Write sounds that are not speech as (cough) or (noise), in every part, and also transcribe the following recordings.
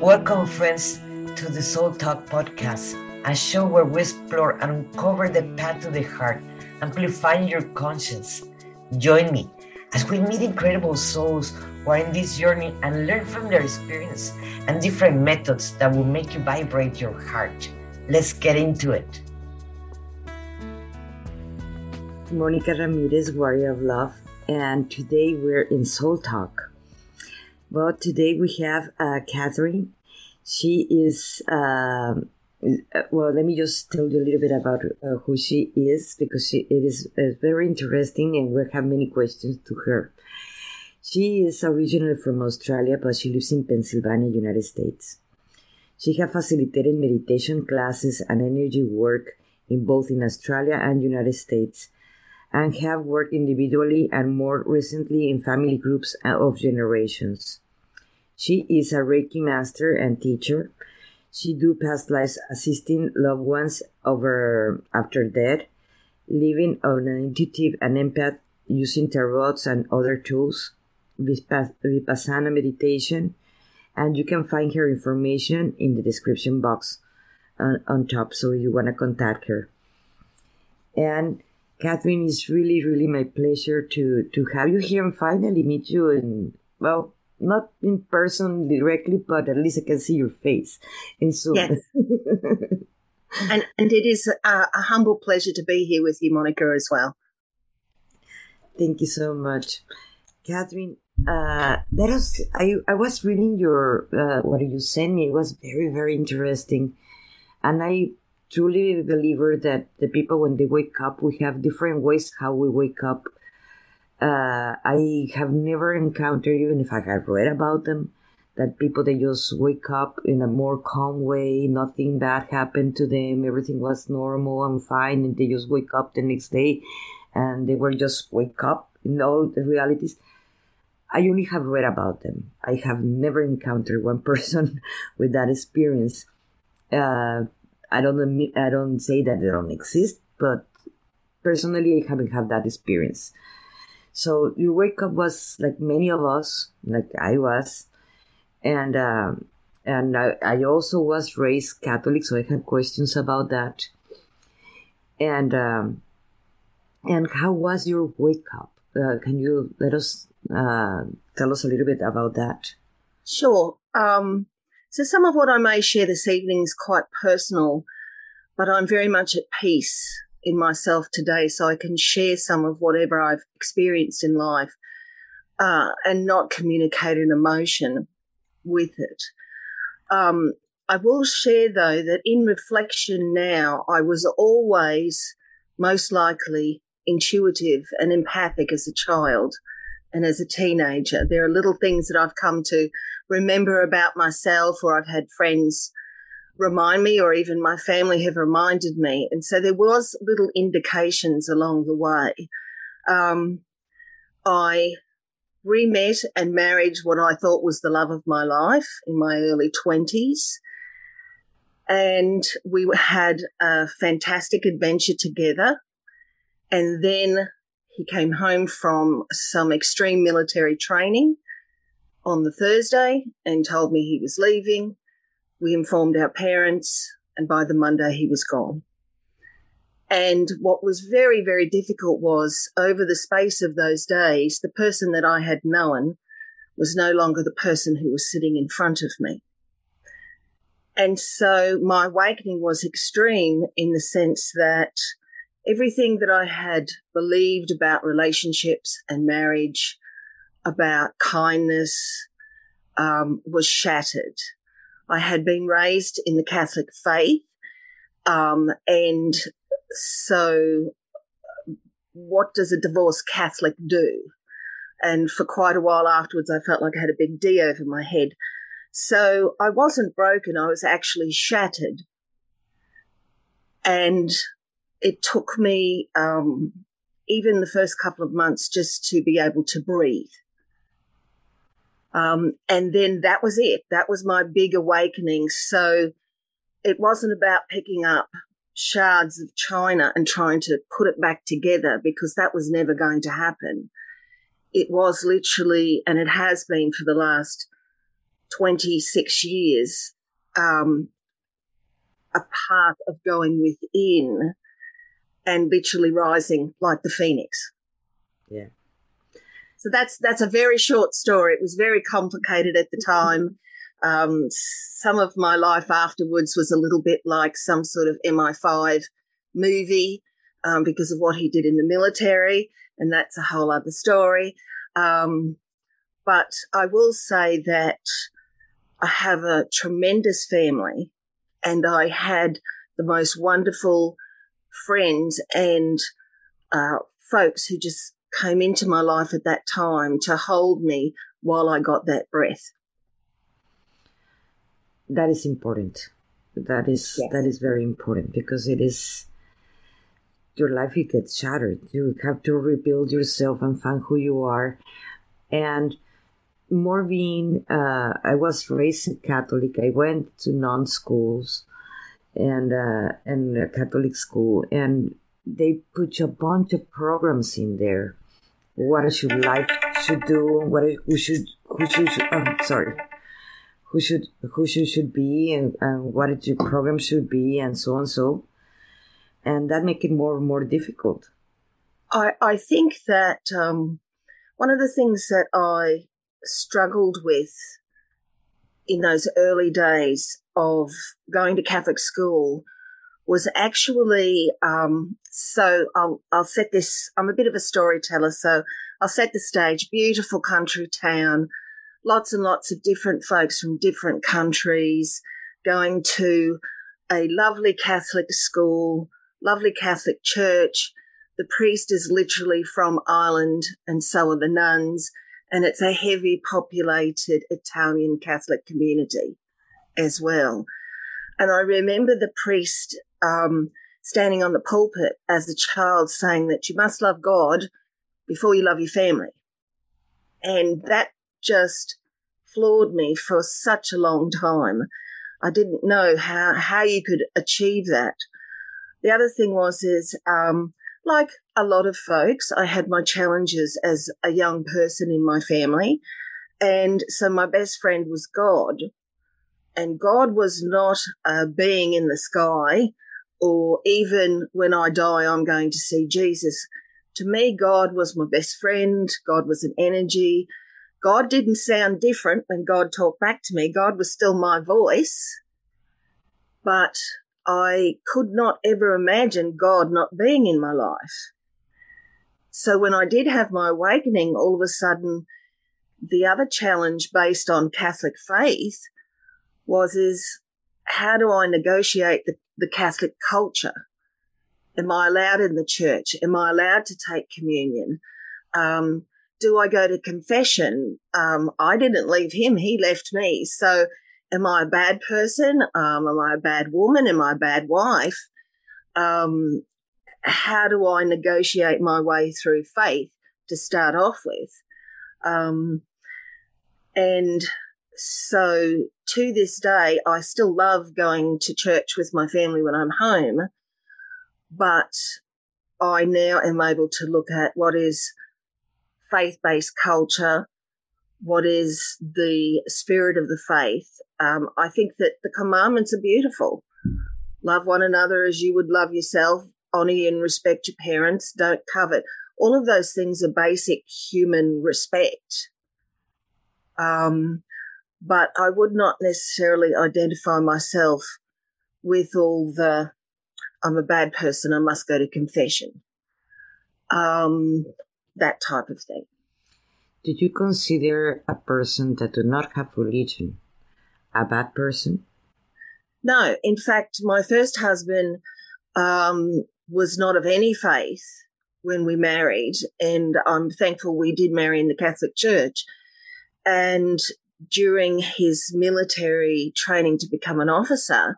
Welcome, friends, to the Soul Talk podcast, a show where we explore and uncover the path to the heart, amplifying your conscience. Join me as we meet incredible souls who are in this journey and learn from their experience and different methods that will make you vibrate your heart. Let's get into it. Monica Ramirez, Warrior of Love, and today we're in Soul Talk. Well, today we have uh, Kathryn. She is, uh, well, let me just tell you a little bit about uh, who she is because she, it is uh, very interesting and we have many questions to her. She is originally from Australia, but she lives in Pennsylvania, United States. She has facilitated meditation classes and energy work in both in Australia and United States and have worked individually and more recently in family groups of generations. She is a Reiki master and teacher. She do past lives assisting loved ones over after death, living on an intuitive and empath using tarots and other tools, vipassana meditation, and you can find her information in the description box on, on top so you want to contact her. And Kathryn, it's really, really my pleasure to to have you here and finally meet you. And well, not in person directly, but at least I can see your face in Zoom. Yes. (laughs) and and it is a, a, humble pleasure to be here with you, Monica, as well. Thank you so much, Kathryn. Uh, let us. I I was reading your uh, what you sent me. It was very very interesting, and I truly believe that the people when they wake up we have different ways how we wake up. Uh, i have never encountered even if i have read about them that people they just wake up in a more calm way nothing bad happened to them everything was normal and fine and they just wake up the next day and they were just wake up in all the realities. I only have read about them. I have never encountered one (laughs) person with that experience. Uh, I don't I don't say that they don't exist, but personally, I haven't had that experience. So your wake up was like many of us, like I was, and um, and I, I also was raised Catholic, so I had questions about that. And um, and how was your wake up? Uh, can you let us uh, tell us a little bit about that? Sure. Um, so some of what I may share this evening is quite personal, but I'm very much at peace in myself today, so I can share some of whatever I've experienced in life uh, and not communicate an emotion with it. Um, I will share though that in reflection now, I was always most likely intuitive and empathic as a child and as a teenager. There are little things that I've come to remember about myself, or I've had friends remind me, or even my family have reminded me. And so there was little indications along the way. Um, I re-met and married what I thought was the love of my life in my early twenties. And we had a fantastic adventure together. And then he came home from some extreme military training on the Thursday and told me he was leaving. We informed our parents, and by the Monday, he was gone. And what was very, very difficult was over the space of those days, the person that I had known was no longer the person who was sitting in front of me. And so my awakening was extreme in the sense that everything that I had believed about relationships and marriage, about kindness, um, was shattered. I had been raised in the Catholic faith. Um, and so, what does a divorced Catholic do? And for quite a while afterwards, I felt like I had a big D over my head. So I wasn't broken, I was actually shattered. And it took me um, even the first couple of months just to be able to breathe. Um, and then that was it. That was my big awakening. So it wasn't about picking up shards of china and trying to put it back together because that was never going to happen. It was literally, and it has been for the last 26 years um, a path of going within and literally rising like the phoenix. Yeah. So that's that's a very short story. It was very complicated at the time. (laughs) Um, some of my life afterwards was a little bit like some sort of MI5 movie um, because of what he did in the military, and that's a whole other story. Um, but I will say that I have a tremendous family, and I had the most wonderful friends and uh, folks who just came into my life at that time to hold me while I got that breath. That is important. That is yes. that is very important because it is your life it gets shattered. You have to rebuild yourself and find who you are. And more being, uh, I was raised Catholic. I went to non schools and uh, and a Catholic school, and they put a bunch of programs in there. What should life should do? What who should who should? Oh, sorry, who should who should should be, and, and what your program should be, and so on so and that make it more and more difficult. I, I think that um, one of the things that I struggled with in those early days of going to Catholic school was actually um, so I'll, I'll set this i'm a bit of a storyteller so i'll set the stage beautiful country town lots and lots of different folks from different countries going to a lovely catholic school lovely Catholic church. The priest is literally from Ireland, and so are the nuns. And it's a heavy populated Italian Catholic community as well. And I remember the priest um, standing on the pulpit as a child saying that you must love God before you love your family. And that just floored me for such a long time. I didn't know how, how you could achieve that. The other thing was is um, like a lot of folks, I had my challenges as a young person in my family, and so my best friend was God, and God was not a being in the sky, or even when I die, I'm going to see Jesus. To me, God was my best friend. God was an energy. God didn't sound different when God talked back to me. God was still my voice. But I could not ever imagine God not being in my life. So when I did have my awakening, all of a sudden, the other challenge based on Catholic faith was is how do I negotiate the, the Catholic culture? Am I allowed in the church? Am I allowed to take communion? Um, do I go to confession? Um, I didn't leave him; he left me. So am I a bad person? Um, am I a bad woman? Am I a bad wife? Um, how do I negotiate my way through faith to start off with? Um, and so to this day, I still love going to church with my family when I'm home, but I now am able to look at what is faith based culture, what is the spirit of the faith. Um, I think that the commandments are beautiful. Love one another as you would love yourself, honor and respect your parents, don't covet. All of those things are basic human respect. Um, but I would not necessarily identify myself with all the I'm a bad person, I must go to confession. Um, that type of thing. Did you consider a person that do not have religion a bad person? No. In fact, my first husband um, was not of any faith when we married, and I'm thankful we did marry in the Catholic Church. And during his military training to become an officer,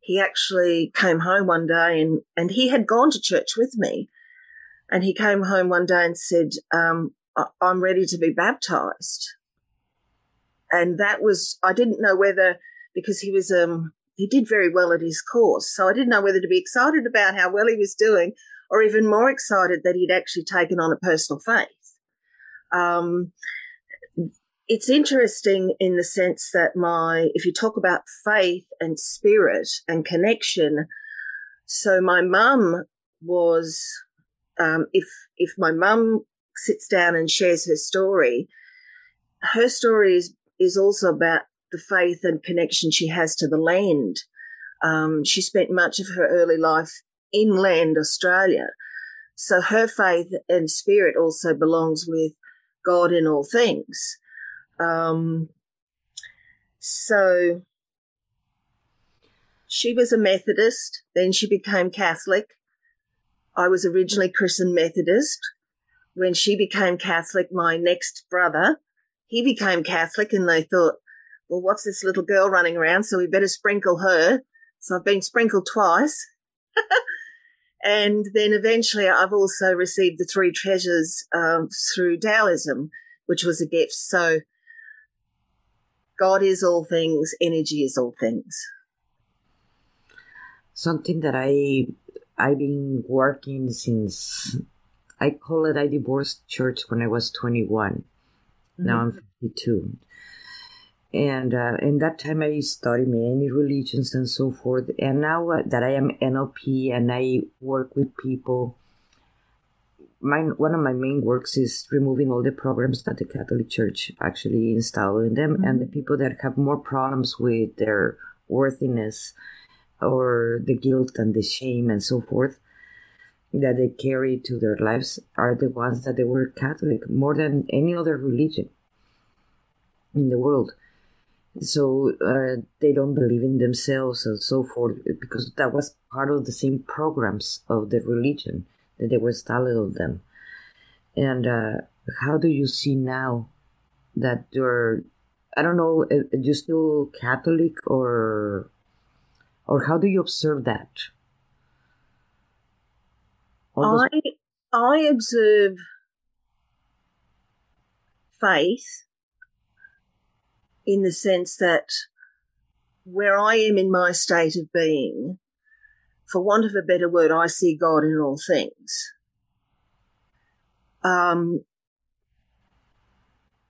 he actually came home one day and, and he had gone to church with me. And he came home one day and said, um, I'm ready to be baptized. And that was, I didn't know whether, because he was, um, he did very well at his course. So I didn't know whether to be excited about how well he was doing or even more excited that he'd actually taken on a personal faith. Um, it's interesting in the sense that my, if you talk about faith and spirit and connection, so my mum was, um, if if my mum sits down and shares her story, her story is is also about the faith and connection she has to the land. Um, she spent much of her early life inland Australia, so her faith and spirit also belongs with God in all things. Um, so she was a Methodist, then she became Catholic. I was originally christened Methodist. When she became Catholic, my next brother, he became Catholic, and they thought, well, what's this little girl running around? So we better sprinkle her. So I've been sprinkled twice. (laughs) and then eventually I've also received the three treasures um, through Taoism, which was a gift. So God is all things, energy is all things. Something that I I've been working since I call it I divorced church when I was 21. Mm-hmm. Now I'm 52. And uh, in that time, I studied many religions and so forth. And now that I am NLP and I work with people, my one of my main works is removing all the programs that the Catholic Church actually installed in them, mm-hmm. and the people that have more problems with their worthiness or the guilt and the shame and so forth that they carry to their lives are the ones that they were Catholic more than any other religion in the world. So uh, they don't believe in themselves and so forth because that was part of the same programs of the religion that were installed on them. And uh, how do you see now that you're, I don't know, uh, you still Catholic or, or how do you observe that? I I observe faith in the sense that where I am in my state of being, for want of a better word, I see God in all things. Um,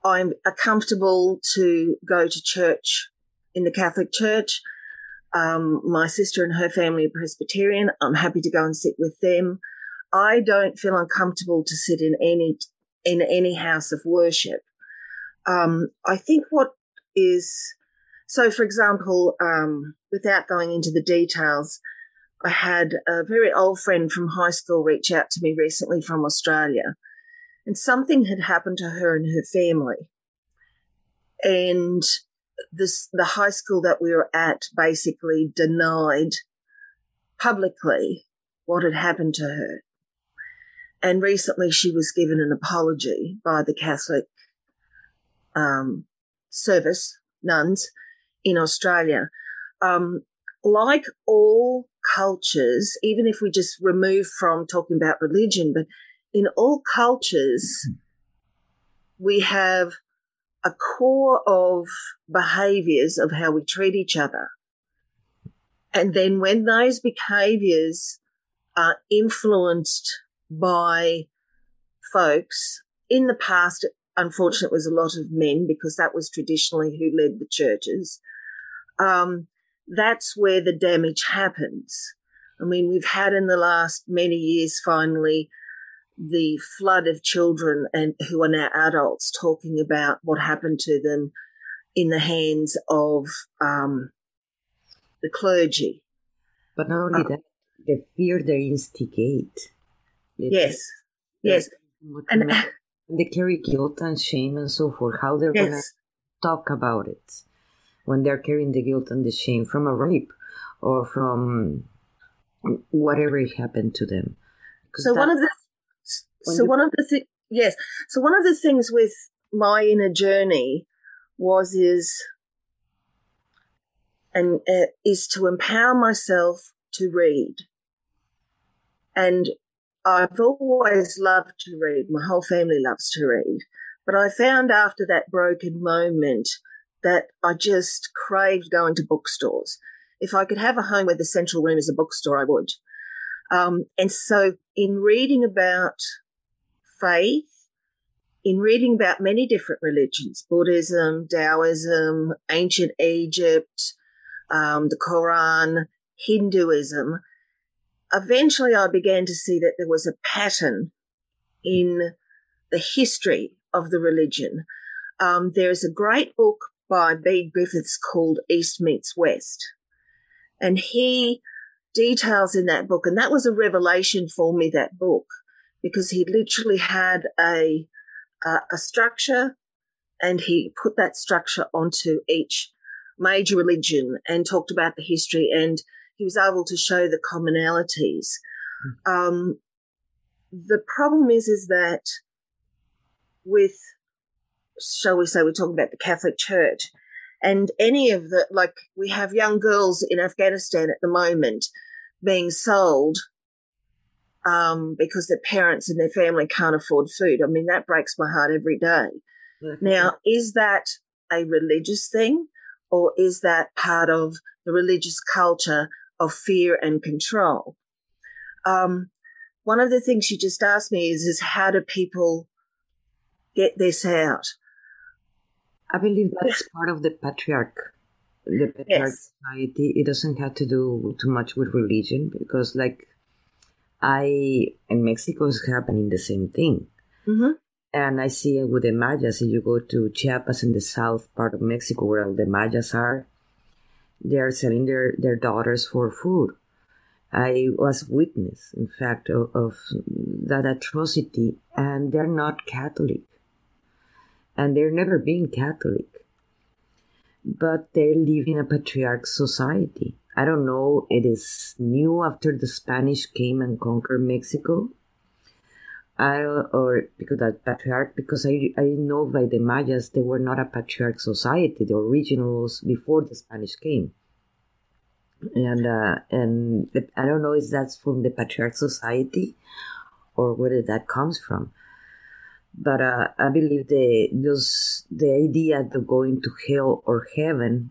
I'm comfortable to go to church in the Catholic Church. Um, my sister and her family are Presbyterian. I'm happy to go and sit with them. I don't feel uncomfortable to sit in any in any house of worship. Um, I think what is so, for example, um, without going into the details, I had a very old friend from high school reach out to me recently from Australia, and something had happened to her and her family. And this, the high school that we were at basically denied publicly what had happened to her. And recently she was given an apology by the Catholic um, service, nuns in Australia. Um, like all cultures, even if we just remove from talking about religion, but in all cultures, we have a core of behaviors of how we treat each other. And then when those behaviors are influenced by folks. In the past, unfortunately, it was a lot of men because that was traditionally who led the churches. Um, that's where the damage happens. I mean, we've had in the last many years finally the flood of children and who are now adults talking about what happened to them in the hands of um, the clergy. But not only uh, that, the fear they instigate yes, yes. And they carry guilt and shame and so forth. How they're yes. going to talk about it when they're carrying the guilt and the shame from a rape or from whatever happened to them. So one of the so you, one of the things yes, so one of the things with my inner journey was is and uh, is to empower myself to read and I've always loved to read. My whole family loves to read. But I found after that broken moment that I just craved going to bookstores. If I could have a home where the central room is a bookstore, I would. Um, and so, in reading about faith, in reading about many different religions Buddhism, Taoism, ancient Egypt, um, the Quran, Hinduism eventually I began to see that there was a pattern in the history of the religion. Um, there's a great book by Bede Griffiths called East Meets West. And he details in that book, and that was a revelation for me, that book, because he literally had a, a, a structure and he put that structure onto each major religion and talked about the history and he was able to show the commonalities. Hmm. Um, the problem is, is that with, shall we say, we're talking about the Catholic Church, and any of the like we have young girls in Afghanistan at the moment being sold um, because their parents and their family can't afford food. I mean, that breaks my heart every day. Mm-hmm. Now, is that a religious thing or is that part of the religious culture of fear and control? Um, one of the things you just asked me is, is how do people get this out? I believe that's (laughs) part of the patriarch, the patriarch yes. society. It doesn't have to do too much with religion because, like, I in Mexico is happening the same thing. Mm-hmm. And I see it with the Mayas. If you go to Chiapas in the south part of Mexico, where all the Mayas are, they are selling their, their daughters for food. I was witness, in fact, of, of that atrocity, and they're not Catholic and they're never being Catholic. But they live in a patriarch society. I don't know, it is new after the Spanish came and conquered Mexico. I, or because that patriarch, because I, I know by the Mayas, they were not a patriarch society, the originals before the Spanish came. And, uh, and the, I don't know if that's from the patriarch society or where that comes from but uh, I believe the those the idea of going to hell or heaven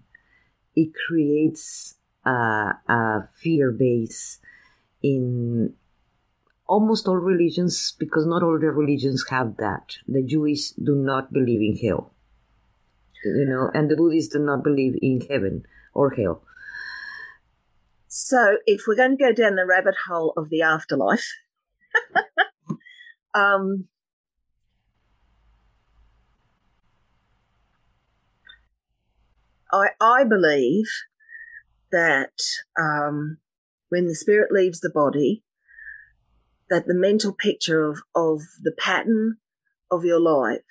it creates a, a fear base in almost all religions because not all the religions have that. The Jewish do not believe in hell, you know, and the Buddhists do not believe in heaven or hell. So, if we're going to go down the rabbit hole of the afterlife, (laughs) um, I, I believe that um, when the spirit leaves the body, that the mental picture of, of the pattern of your life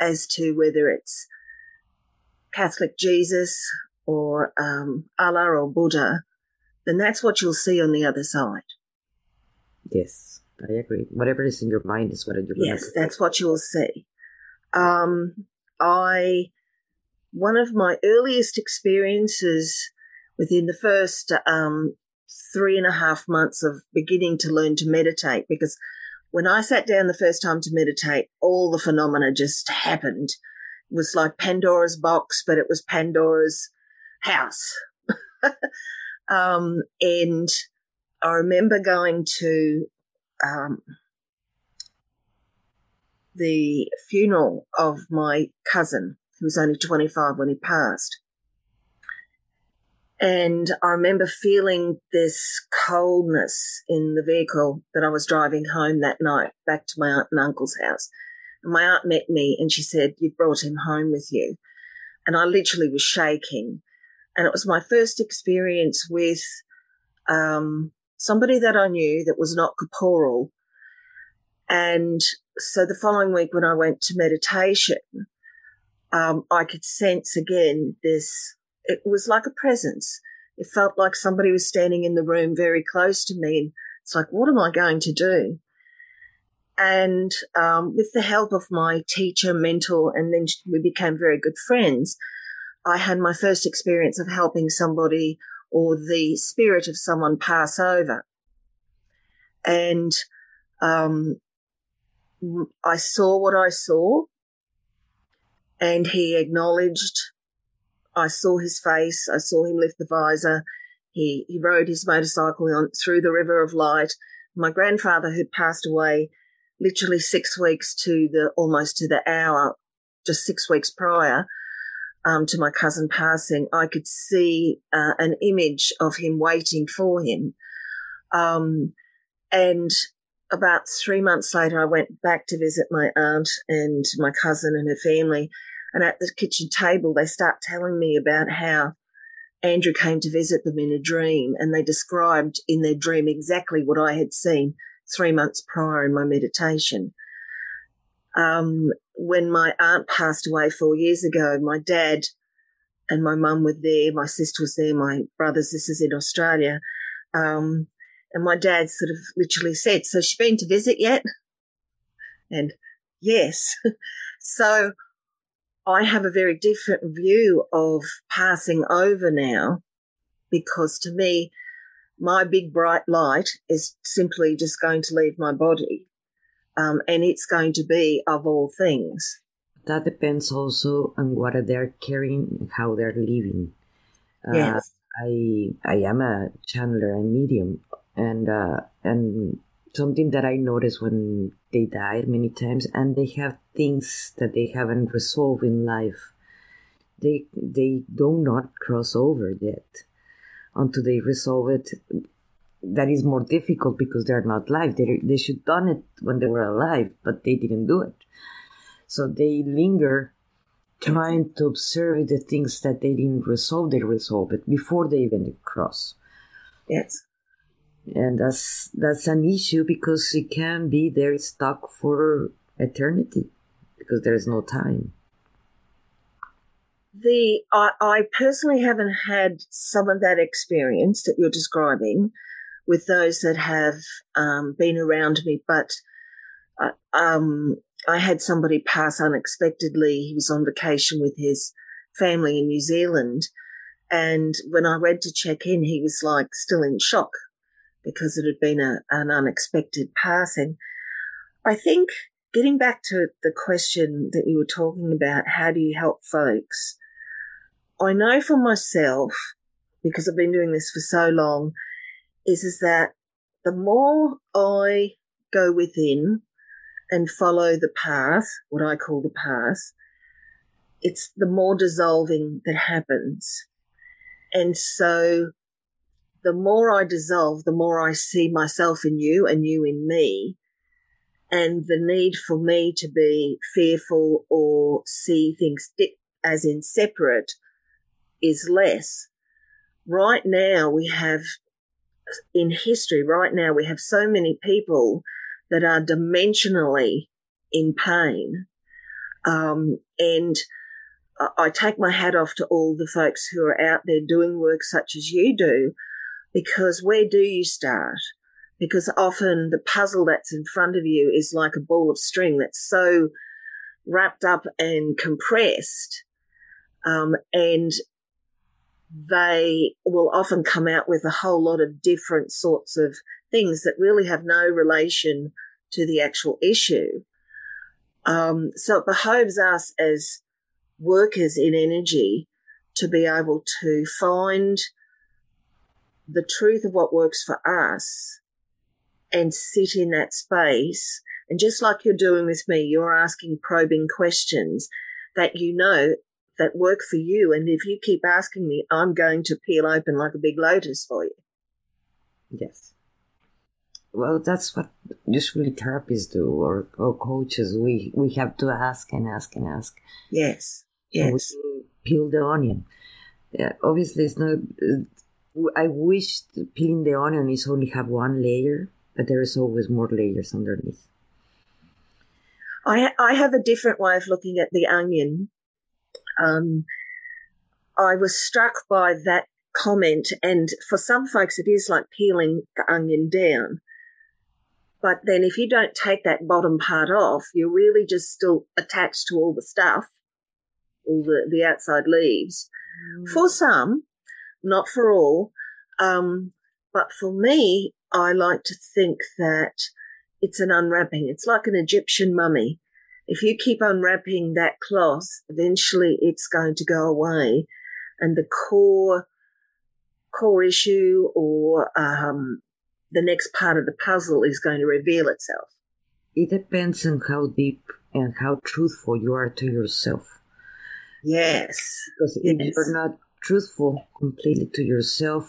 as to whether it's Catholic Jesus or um, Allah or Buddha, then that's what you'll see on the other side. Yes, I agree. Whatever is in your mind is what you're Yes, that's what you'll see. Um, I one of my earliest experiences within the first um, three and a half months of beginning to learn to meditate because when I sat down the first time to meditate, all the phenomena just happened. It was like Pandora's box, but it was Pandora's house. (laughs) um, and I remember going to um, the funeral of my cousin he was only 25 when he passed. And I remember feeling this coldness in the vehicle that I was driving home that night back to my aunt and uncle's house. And my aunt met me and she said, You brought him home with you. And I literally was shaking. And it was my first experience with um, somebody that I knew that was not corporal. And so the following week, when I went to meditation, um, I could sense again this, it was like a presence. It felt like somebody was standing in the room very close to me. And it's like, what am I going to do? And um, with the help of my teacher, mentor, and then we became very good friends, I had my first experience of helping somebody or the spirit of someone pass over. And um, I saw what I saw and he acknowledged. I saw his face. I saw him lift the visor. He he rode his motorcycle on through the river of light. My grandfather, who'd passed away literally six weeks to the almost to the hour, just six weeks prior um, to my cousin passing, I could see uh, an image of him waiting for him. Um, and about three months later, I went back to visit my aunt and my cousin and her family. And at the kitchen table, they start telling me about how Andrew came to visit them in a dream, and they described in their dream exactly what I had seen three months prior in my meditation. Um, when my aunt passed away four years ago, my dad and my mum were there, my sister was there, my brothers, this is in Australia. Um, and my dad sort of literally said, So she's been to visit yet? And yes. (laughs) so I have a very different view of passing over now because to me, my big bright light is simply just going to leave my body. Um, and it's going to be of all things. That depends also on what they're carrying, how they're living. Uh, yes. I I am a channeler and medium, and uh, and something that I notice when they die many times, and they have things that they haven't resolved in life. They they do not cross over yet until they resolve it. That is more difficult because they're not alive. They they should done it when they were alive, but they didn't do it. So they linger, trying to observe the things that they didn't resolve. They resolve it before they even cross. Yes and that's that's an issue because it can be there stuck for eternity because there is no time. The I, I, personally haven't had some of that experience that you're describing with those that have um, been around me but uh, um, i had somebody pass unexpectedly. He was on vacation with his family in new zealand. And when i went to check in he was like still in shock because it had been a, an unexpected passing. I think getting back to the question that you were talking about, how do you help folks? I know for myself, because I've been doing this for so long, is, is that the more I go within and follow the path, what I call the path, it's the more dissolving that happens. And so the more I dissolve, the more I see myself in you and you in me. And the need for me to be fearful or see things as in separate is less. Right now, we have in history, right now, we have so many people that are dimensionally in pain. Um, and I take my hat off to all the folks who are out there doing work such as you do because where do you start? Because often the puzzle that's in front of you is like a ball of string that's so wrapped up and compressed. Um, and they will often come out with a whole lot of different sorts of things that really have no relation to the actual issue. Um, so it behoves us as workers in energy to be able to find the truth of what works for us and sit in that space. And just like you're doing with me, you're asking probing questions that you know that work for you. And if you keep asking me, I'm going to peel open like a big lotus for you. Yes. Well, that's what usually therapists do or, or coaches. We, we have to ask and ask and ask. Yes. Yes. peel the onion. Yeah, obviously, it's not I wish peeling the onion is only have one layer, but there is always more layers underneath. I I have a different way of looking at the onion. Um, I was struck by that comment, and for some folks, it is like peeling the onion down. But then, if you don't take that bottom part off, you're really just still attached to all the stuff, all the, the outside leaves. Mm. For some, not for all. Um, but for me, I like to think that it's an unwrapping. It's like an Egyptian mummy. If you keep unwrapping that cloth, eventually it's going to go away, and the core core issue or um, the next part of the puzzle is going to reveal itself. it depends on how deep and how truthful you are to yourself. Yes. Because yes. if you're not truthful completely to yourself,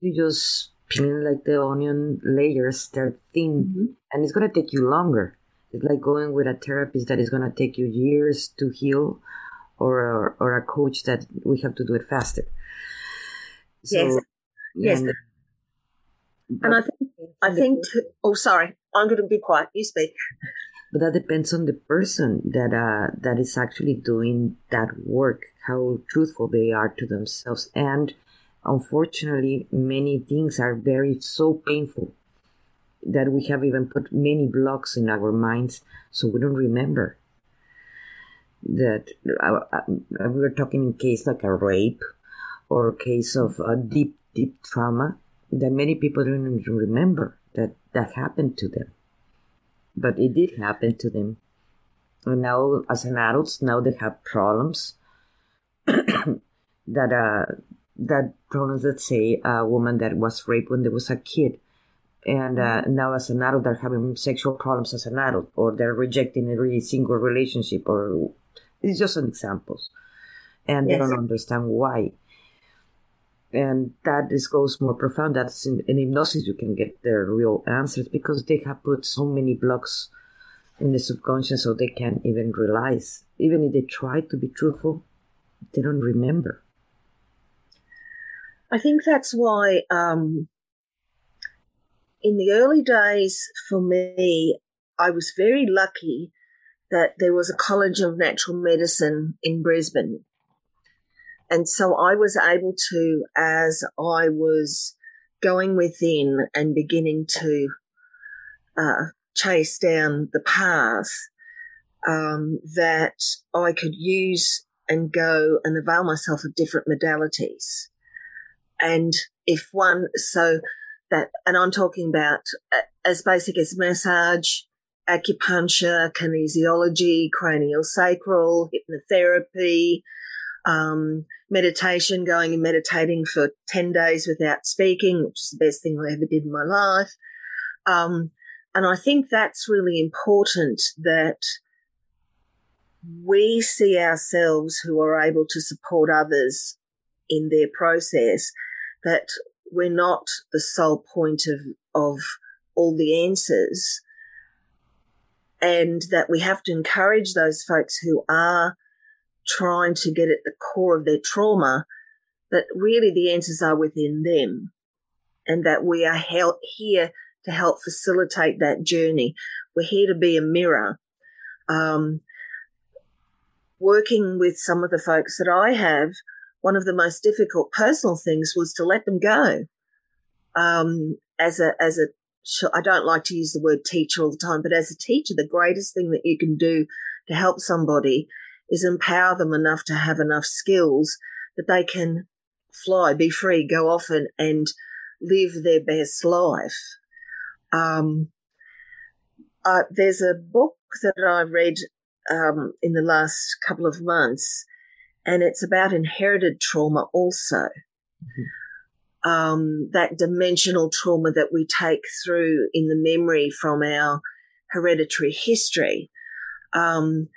you just peel like the onion layers, they're thin, Mm-hmm. and it's going to take you longer. It's like going with a therapist that is going to take you years to heal, or, or a coach that we have to do it faster. So, Yes. Yes. and- And I think, I think, oh, sorry, I'm going to be quiet. You speak. But that depends on the person that uh, that is actually doing that work, how truthful they are to themselves, and unfortunately, many things are very so painful that we have even put many blocks in our minds, so we don't remember. That uh, uh, we were talking in case like a rape or case of a deep, deep trauma that many people don't even remember that that happened to them but it did happen to them. And now, as an adults, now they have problems (coughs) that uh, that problems. Let's say a woman that was raped when they was a kid, and uh, now as an adult, they're having sexual problems as an adult, or they're rejecting every single relationship, or it's just an examples, and they don't understand why. And that this goes more profound. That's in, in hypnosis you can get their real answers because they have put so many blocks in the subconscious so they can't even realize. Even if they try to be truthful, they don't remember. I think that's why um, in the early days for me, I was very lucky that there was a College of Natural Medicine in Brisbane. And so I was able to, as I was going within and beginning to uh, chase down the path, um, that I could use and go and avail myself of different modalities. And if one so that and i'm talking about uh, as basic as massage acupuncture kinesiology cranial sacral hypnotherapy um, meditation going and meditating for 10 days without speaking which is the best thing i ever did in my life. Um, and i think that's really important that we see ourselves who are able to support others in their process that we're not the sole point of of all the answers. And that we have to encourage those folks who are trying to get at the core of their trauma that really the answers are within them. And that we are hel- here to help facilitate that journey. We're here to be a mirror. Um, working with some of the folks that i have one of the most difficult personal things was to let them go. Um, as a, as a, I don't like to use the word teacher all the time, but as a teacher, the greatest thing that you can do to help somebody is empower them enough to have enough skills that they can fly, be free, go off and, and live their best life. Um, uh, there's a book that I read um, in the last couple of months and it's about inherited trauma also. Mm-hmm. Um, that dimensional trauma that we take through in the memory from our hereditary history. Um,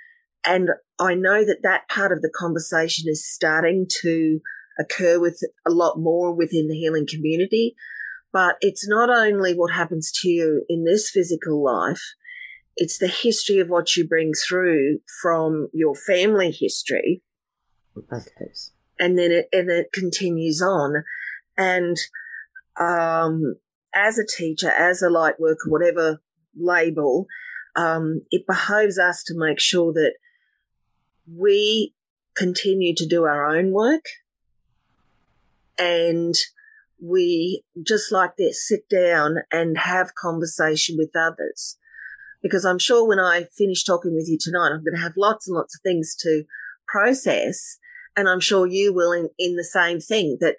and I know that that part of the conversation is starting to occur with a lot more within the healing community. But it's not only what happens to you in this physical life, it's the history of what you bring through from your family history. And then it and it continues on. And um, as a teacher as a light worker whatever label um, it behoves us to make sure that we continue to do our own work. And we just like this sit down and have conversation with others. Because i'm sure when i finish talking with you tonight i'm going to have lots and lots of things to process. And I'm sure you will in, in the same thing that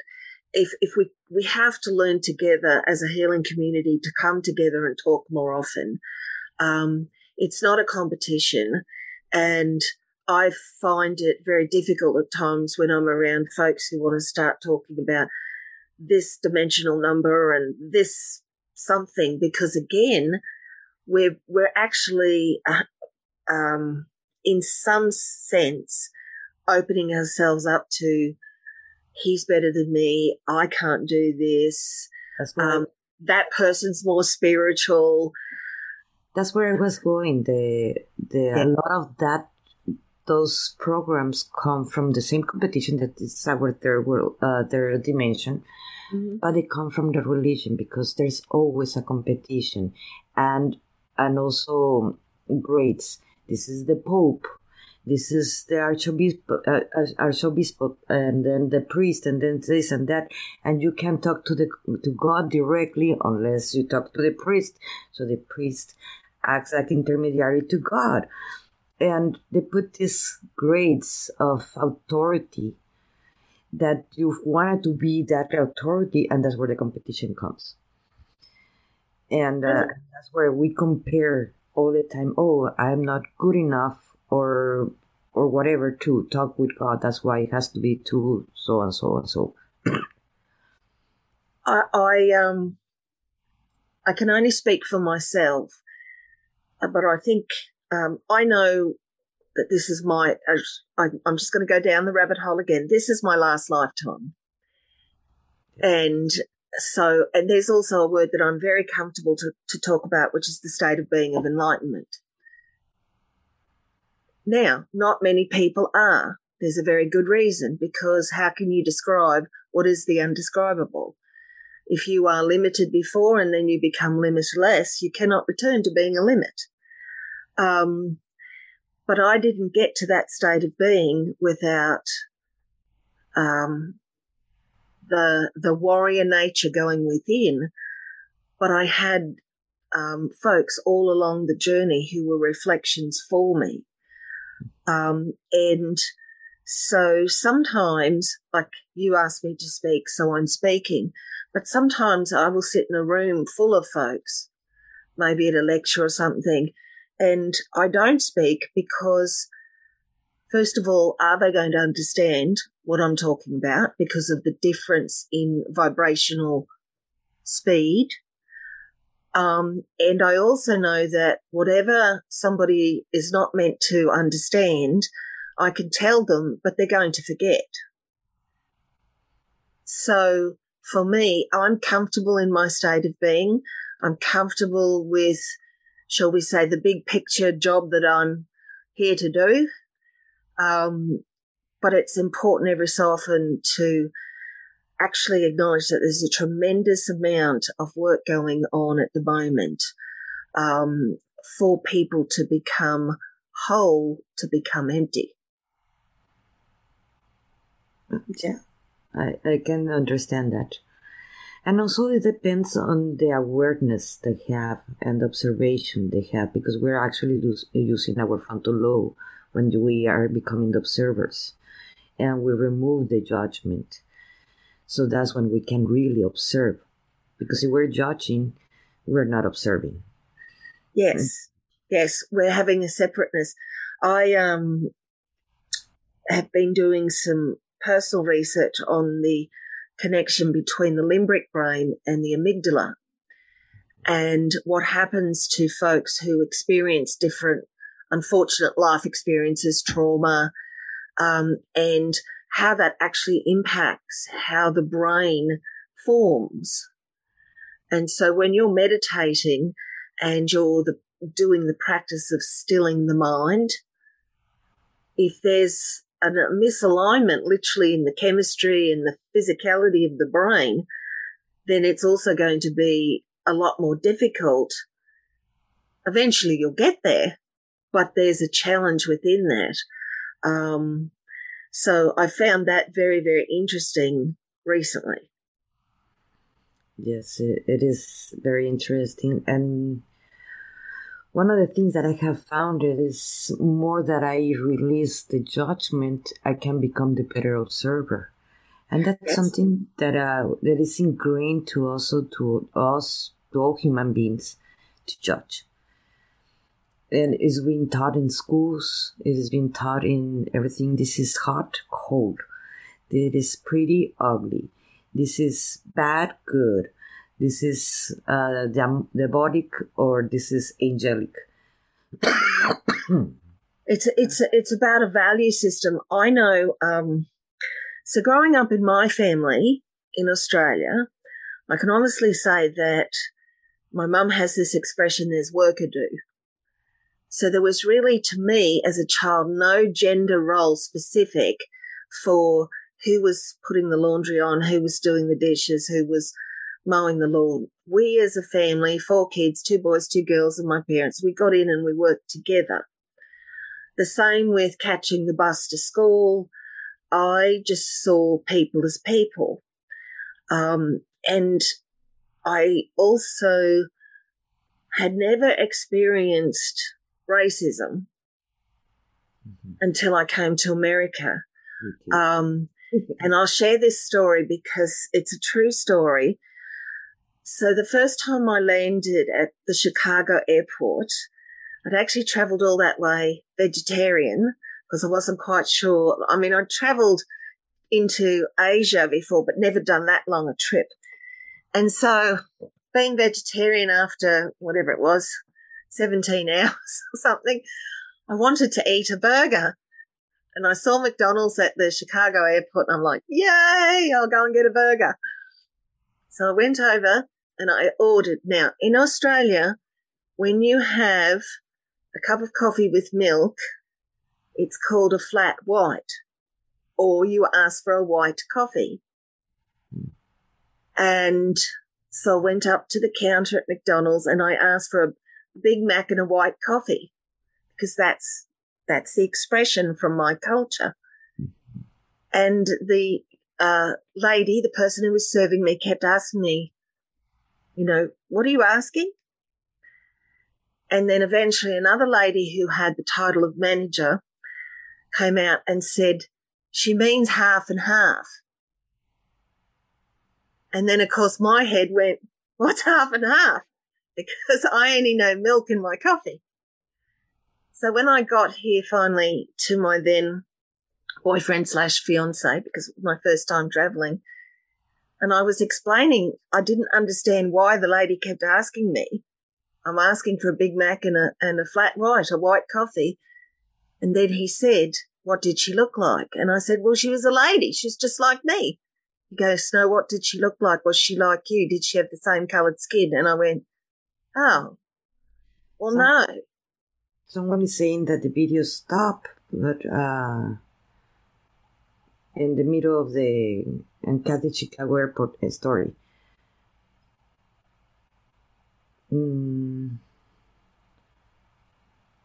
if, if we, we have to learn together as a healing community to come together and talk more often. Um, it's not a competition. And I find it very difficult at times when I'm around folks who want to start talking about this dimensional number and this something because again, we're we're actually, uh, um, in some sense, opening ourselves up to he's better than me. I can't do this. Um, that person's more spiritual. That's where I was going. The the yeah. a lot of that those programs come from the same competition that is our third world, uh, third dimension, mm-hmm. but they come from the religion because there's always a competition, and and also grades. This is the Pope this is the archbishop, uh, archbishop, and then the priest, and then this and that, and you can talk to the to God directly unless you talk to the priest. So the priest acts like intermediary to God, and they put these grades of authority that you wanted to be that authority, and that's where the competition comes. And uh, that's where we compare all the time. Oh, I'm not good enough or or whatever to talk with God. That's why it has to be two so and so and so. I, I um I can only speak for myself, uh, but I think um, I know that this is my. I, I'm just going to go down the rabbit hole again. This is my last lifetime, and so and there's also a word that I'm very comfortable to to talk about, which is the state of being of enlightenment. Now, not many people are. There's a very good reason because how can you describe what is the undescribable? If you are limited before and then you become limitless, you cannot return to being a limit. Um, but I didn't get to that state of being without um, the the warrior nature going within. But I had um, folks all along the journey who were reflections for me. Um, and so sometimes, like you asked me to speak, so I'm speaking, but sometimes I will sit in a room full of folks, maybe at a lecture or something, and I don't speak because, first of all, are they going to understand what I'm talking about because of the difference in vibrational speed? Um, and I also know that whatever somebody is not meant to understand, I can tell them, but they're going to forget. So for me, I'm comfortable in my state of being. I'm comfortable with, shall we say, the big picture job that I'm here to do. Um, but it's important every so often to actually acknowledge that there's a tremendous amount of work going on at the moment um, for people to become whole, to become empty. Yeah, I, I can understand that. And also, it depends on the awareness they have and observation they have, because we're actually using our frontal lobe when we are becoming the observers. And we remove the judgment so that's when we can really observe. Because if we're judging, we're not observing. Yes. Yes. We're having a separateness. I um have been doing some personal research on the connection between the limbic brain and the amygdala and what happens to folks who experience different unfortunate life experiences, trauma, um, and how that actually impacts how the brain forms. And so when you're meditating and you're the, doing the practice of stilling the mind, if there's a misalignment literally in the chemistry and the physicality of the brain, then it's also going to be a lot more difficult. Eventually you'll get there, but there's a challenge within that. Um, so I found that very, very interesting recently. Yes, it, it is very interesting. And one of the things that I have found is more that I release the judgment, I can become the better observer. And that's yes. something that uh, that is ingrained to also to us, to all human beings, to judge and it's been taught in schools. It has been taught in everything. This is hot, cold. It is pretty ugly. This is bad, good. This is uh, demonic or this is angelic? (coughs) it's it's it's about a value system. I know. Um, so growing up in my family in Australia, I can honestly say that my mum has this expression: "There's work to do." So there was really, to me as a child, no gender role specific for who was putting the laundry on, who was doing the dishes, who was mowing the lawn. We as a family, four kids, two boys, two girls, and my parents, we got in and we worked together. The same with catching the bus to school. I just saw people as people. Um, and I also had never experienced racism mm-hmm. until I came to America. Um, and I'll share this story because it's a true story. So the first time I landed at the Chicago airport, I'd actually traveled all that way vegetarian because I wasn't quite sure. I mean, I'd traveled into Asia before, but never done that long a trip. And so being vegetarian after whatever it was, 17 (laughs) hours or something, I wanted to eat a burger. And I saw McDonald's at the Chicago airport and I'm like, yay, I'll go and get a burger. So I went over and I ordered. Now, in Australia, when you have a cup of coffee with milk, it's called a flat white, or you ask for a white coffee. And so I went up to the counter at McDonald's and I asked for a Big Mac and a white coffee because that's that's the expression from my culture. And the uh, lady, the person who was serving me, kept asking me, you know, what are you asking? And then eventually another lady who had the title of manager came out and said, she means half and half. And then, of course, my head went, what's half and half? (laughs) because I only know milk in my coffee. So when I got here finally to my then boyfriend slash fiance, because it was my first time traveling, and I was explaining, I didn't understand why the lady kept asking me. I'm asking for a Big Mac and a, and a flat white, a white coffee. And then he said, what did she look like? And I said, well, she was a lady. She's just like me. He goes, Snow, what did she look like? Was she like you? Did she have the same coloured skin? And I went, Oh. Well, Some, no. Someone is saying that the video stopped, but uh, in the middle of the Enchanted Chicago Airport story. Mm.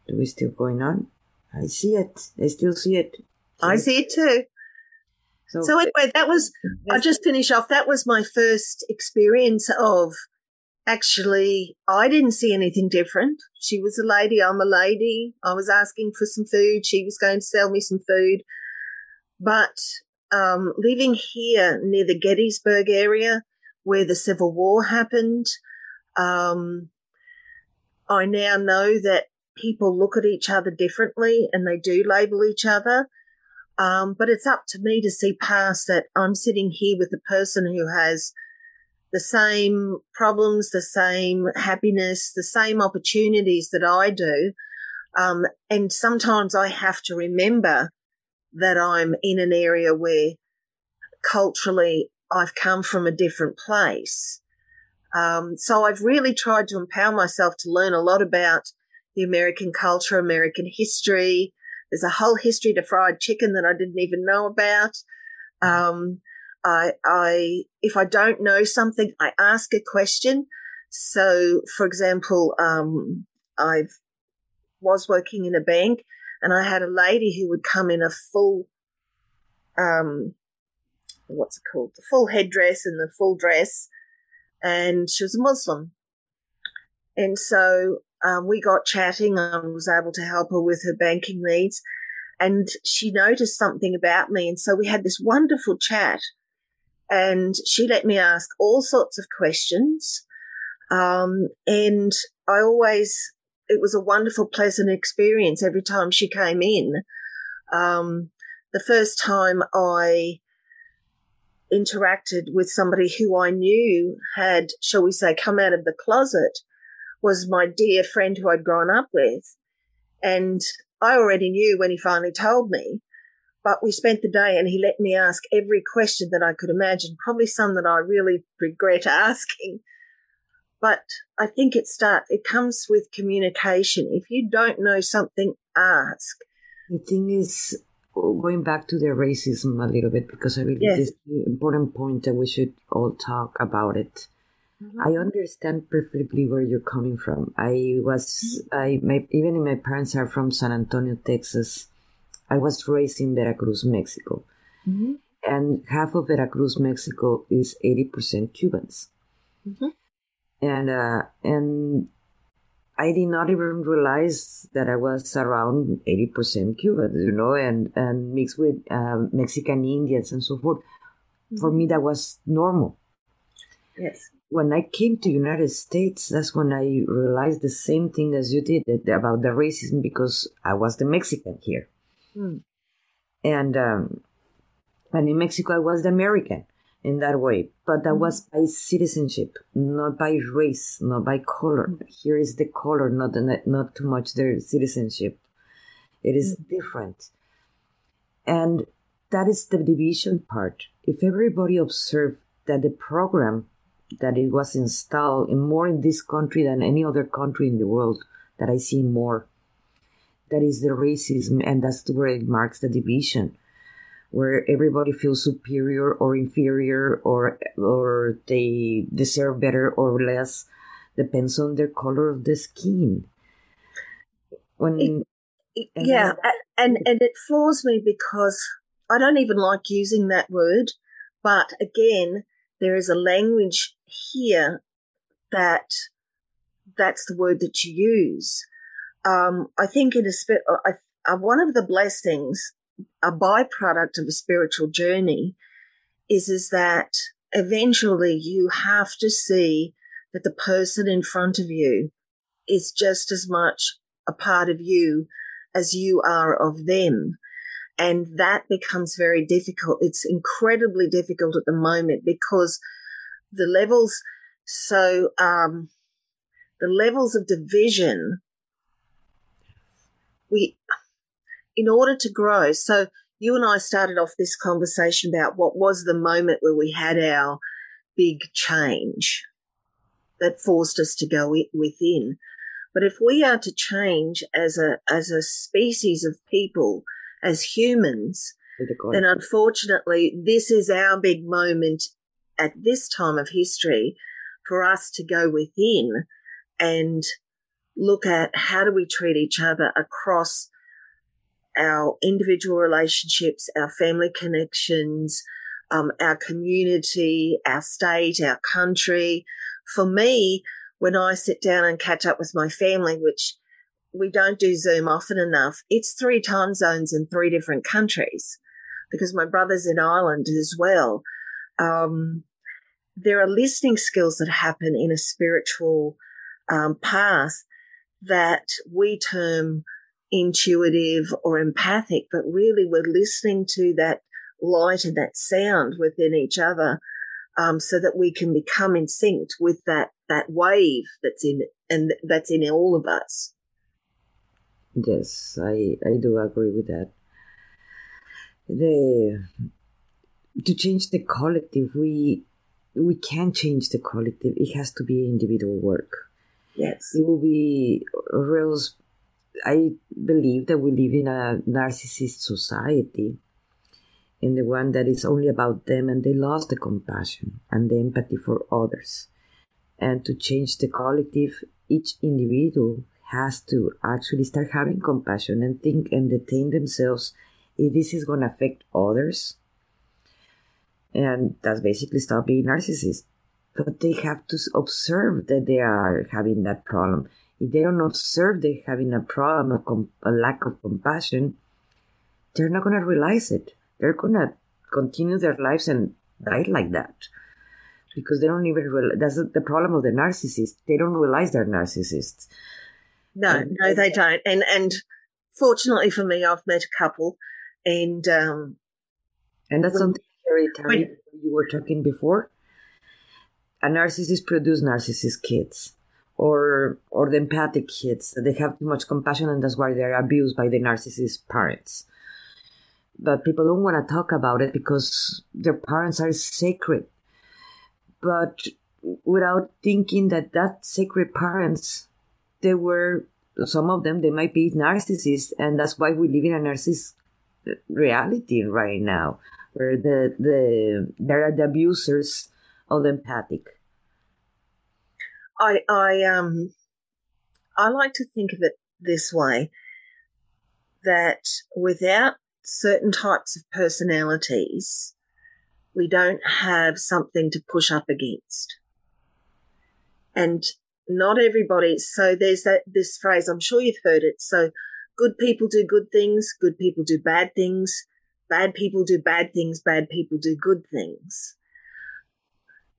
Do we still going on? I see it. I still see it. I see it too. So, so anyway, that was. I'll just finish off. That was my first experience of actually, I didn't see anything different. She was a lady, I'm a lady. I was asking for some food. She was going to sell me some food. But um, living here near the Gettysburg area where the Civil War happened, um, I now know that people look at each other differently and they do label each other. Um, but it's up to me to see past that. I'm sitting here with a person who has the same problems, the same happiness, the same opportunities that I do. Um, and sometimes I have to remember that I'm in an area where culturally I've come from a different place. Um, so I've really tried to empower myself to learn a lot about the American culture, American history. There's a whole history to fried chicken that I didn't even know about. Um, I, I, if I don't know something, I ask a question. So, for example, um, I was working in a bank and I had a lady who would come in a full, um, what's it called? The full headdress and the full dress. And she was a Muslim. And so um, we got chatting. I was able to help her with her banking needs. And she noticed something about me. And so we had this wonderful chat and she let me ask all sorts of questions. Um, and I always, it was a wonderful, pleasant experience every time she came in. Um, the first time I interacted with somebody who I knew had, shall we say, come out of the closet was my dear friend who I'd grown up with. And I already knew when he finally told me, but we spent the day and he let me ask every question that I could imagine, probably some that I really regret (laughs) asking. But I think it starts, it comes with communication. If you don't know something, ask. The thing is, going back to the racism a little bit, because I believe yes. this is an important point that we should all talk about it. Mm-hmm. I understand perfectly where you're coming from. I was, mm-hmm. I, my, even if my parents are from San Antonio, Texas, I was raised in Veracruz, Mexico. Mm-hmm. And half of Veracruz, Mexico is 80% Cubans. Mm-hmm. And, uh, and I did not even realize that I was around 80% Cubans, you know, and, and mixed with um, Mexican Indians and so forth. Mm-hmm. For me, that was normal. Yes. When I came to United States, that's when I realized the same thing as you did about the racism because I was the Mexican here. Mm. And, um, and in Mexico, I was the American in that way. But that was mm-hmm. by citizenship, not by race, not by color. Mm-hmm. Here is the color, not the, not too much their citizenship. It is mm-hmm. different, and that is the division part. If everybody observed that the program that it was installed in more in this country than any other country in the world that I see more, that is the racism, and that's where it marks the division where everybody feels superior or inferior or or they deserve better or less depends on their color of the skin. When it, it, and yeah and and it floors me because i don't even like using that word but again there is a language here that that's the word that you use. Um, i think in a spe- I, one of the blessings a byproduct of a spiritual journey is is that eventually you have to see that the person in front of you is just as much a part of you as you are of them. And that becomes very difficult. It's incredibly difficult at the moment because the levels, so, um, the levels of division, we, in order to grow. So you and I started off this conversation about what was the moment where we had our big change that forced us to go within. But if we are to change as a as a species of people, as humans, then unfortunately this is our big moment at this time of history for us to go within and look at how do we treat each other across our individual relationships, our family connections, um, our community, our state, our country. For me, when I sit down and catch up with my family, which we don't do Zoom often enough, it's three time zones in three different countries because my brother's in Ireland as well. Um, there are listening skills that happen in a spiritual um, path that we term intuitive or empathic, but really we're listening to that light and that sound within each other um, so that we can become in sync with that that wave that's in and that's in all of us. Yes, I I do agree with that. The to change the collective, we we can't change the collective. It has to be individual work. Yes, it will be real I believe that we live in a narcissist society, in the one that is only about them and they lost the compassion and the empathy for others. And to change the collective, each individual has to actually start having compassion and think and detain themselves if this is going to affect others. And that's basically stop being narcissist. But they have to observe that they are having that problem if they don't observe they're having a problem, a, com- a lack of compassion, they're not going to realize it. They're going to continue their lives and die like that because they don't even realize that's the problem of the narcissist. They don't realize they're narcissists. No, and, no, they don't. And and fortunately for me, I've met a couple, and um, and that's something very hereditary you were talking before. A narcissist produces narcissist kids or or the empathic kids they have too much compassion and that's why they're abused by the narcissist parents. But people don't want to talk about it because their parents are sacred. But without thinking that that sacred parents they were some of them they might be narcissists and that's why we live in a narcissist reality right now where the the there are the abusers of the empathic I I um I like to think of it this way that without certain types of personalities, we don't have something to push up against. And not everybody, so there's that, this phrase, I'm sure you've heard it. So good people do good things, good people do bad things, bad people do bad things, bad people do good things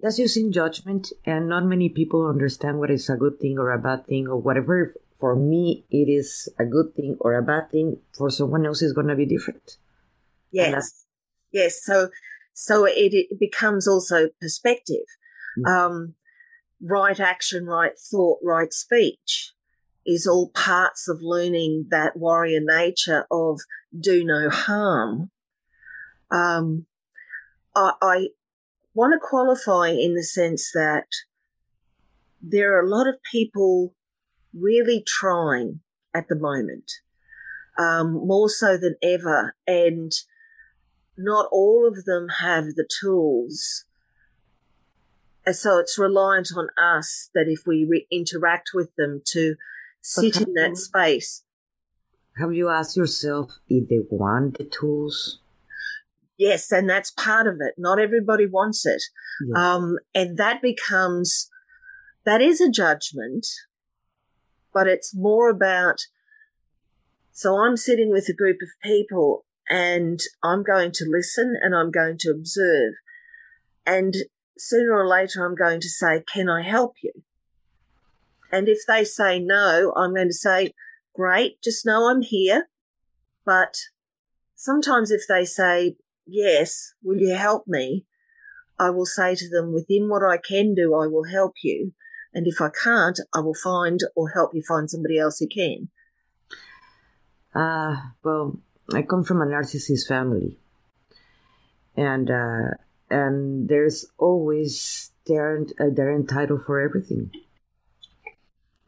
that's using judgment and not many people understand what is a good thing or a bad thing or whatever. For me it is a good thing or a bad thing for someone else is going to be different. Yes. yes so so it, it becomes also perspective. Mm-hmm. um, right action right thought right speech is all parts of learning that warrior nature of do no harm. Um, I, I want to qualify in the sense that there are a lot of people really trying at the moment, um, more so than ever. And not all of them have the tools. And so it's reliant on us that if we re- interact with them to sit in that space. Have you asked yourself if they want the tools? Yes, and that's part of it. Not everybody wants it. Yes. Um, and that becomes, that is a judgment, but it's more about, so I'm sitting with a group of people and I'm going to listen and I'm going to observe. And sooner or later, I'm going to say, Can I help you? And if they say no, I'm going to say, Great, just know I'm here. But sometimes if they say, yes, will you help me? I will say to them, within what I can do, I will help you. And if I can't, I will find or help you find somebody else who can. Uh, well, I come from a narcissist family. And, uh, and there's always, they're, uh, they're entitled for everything.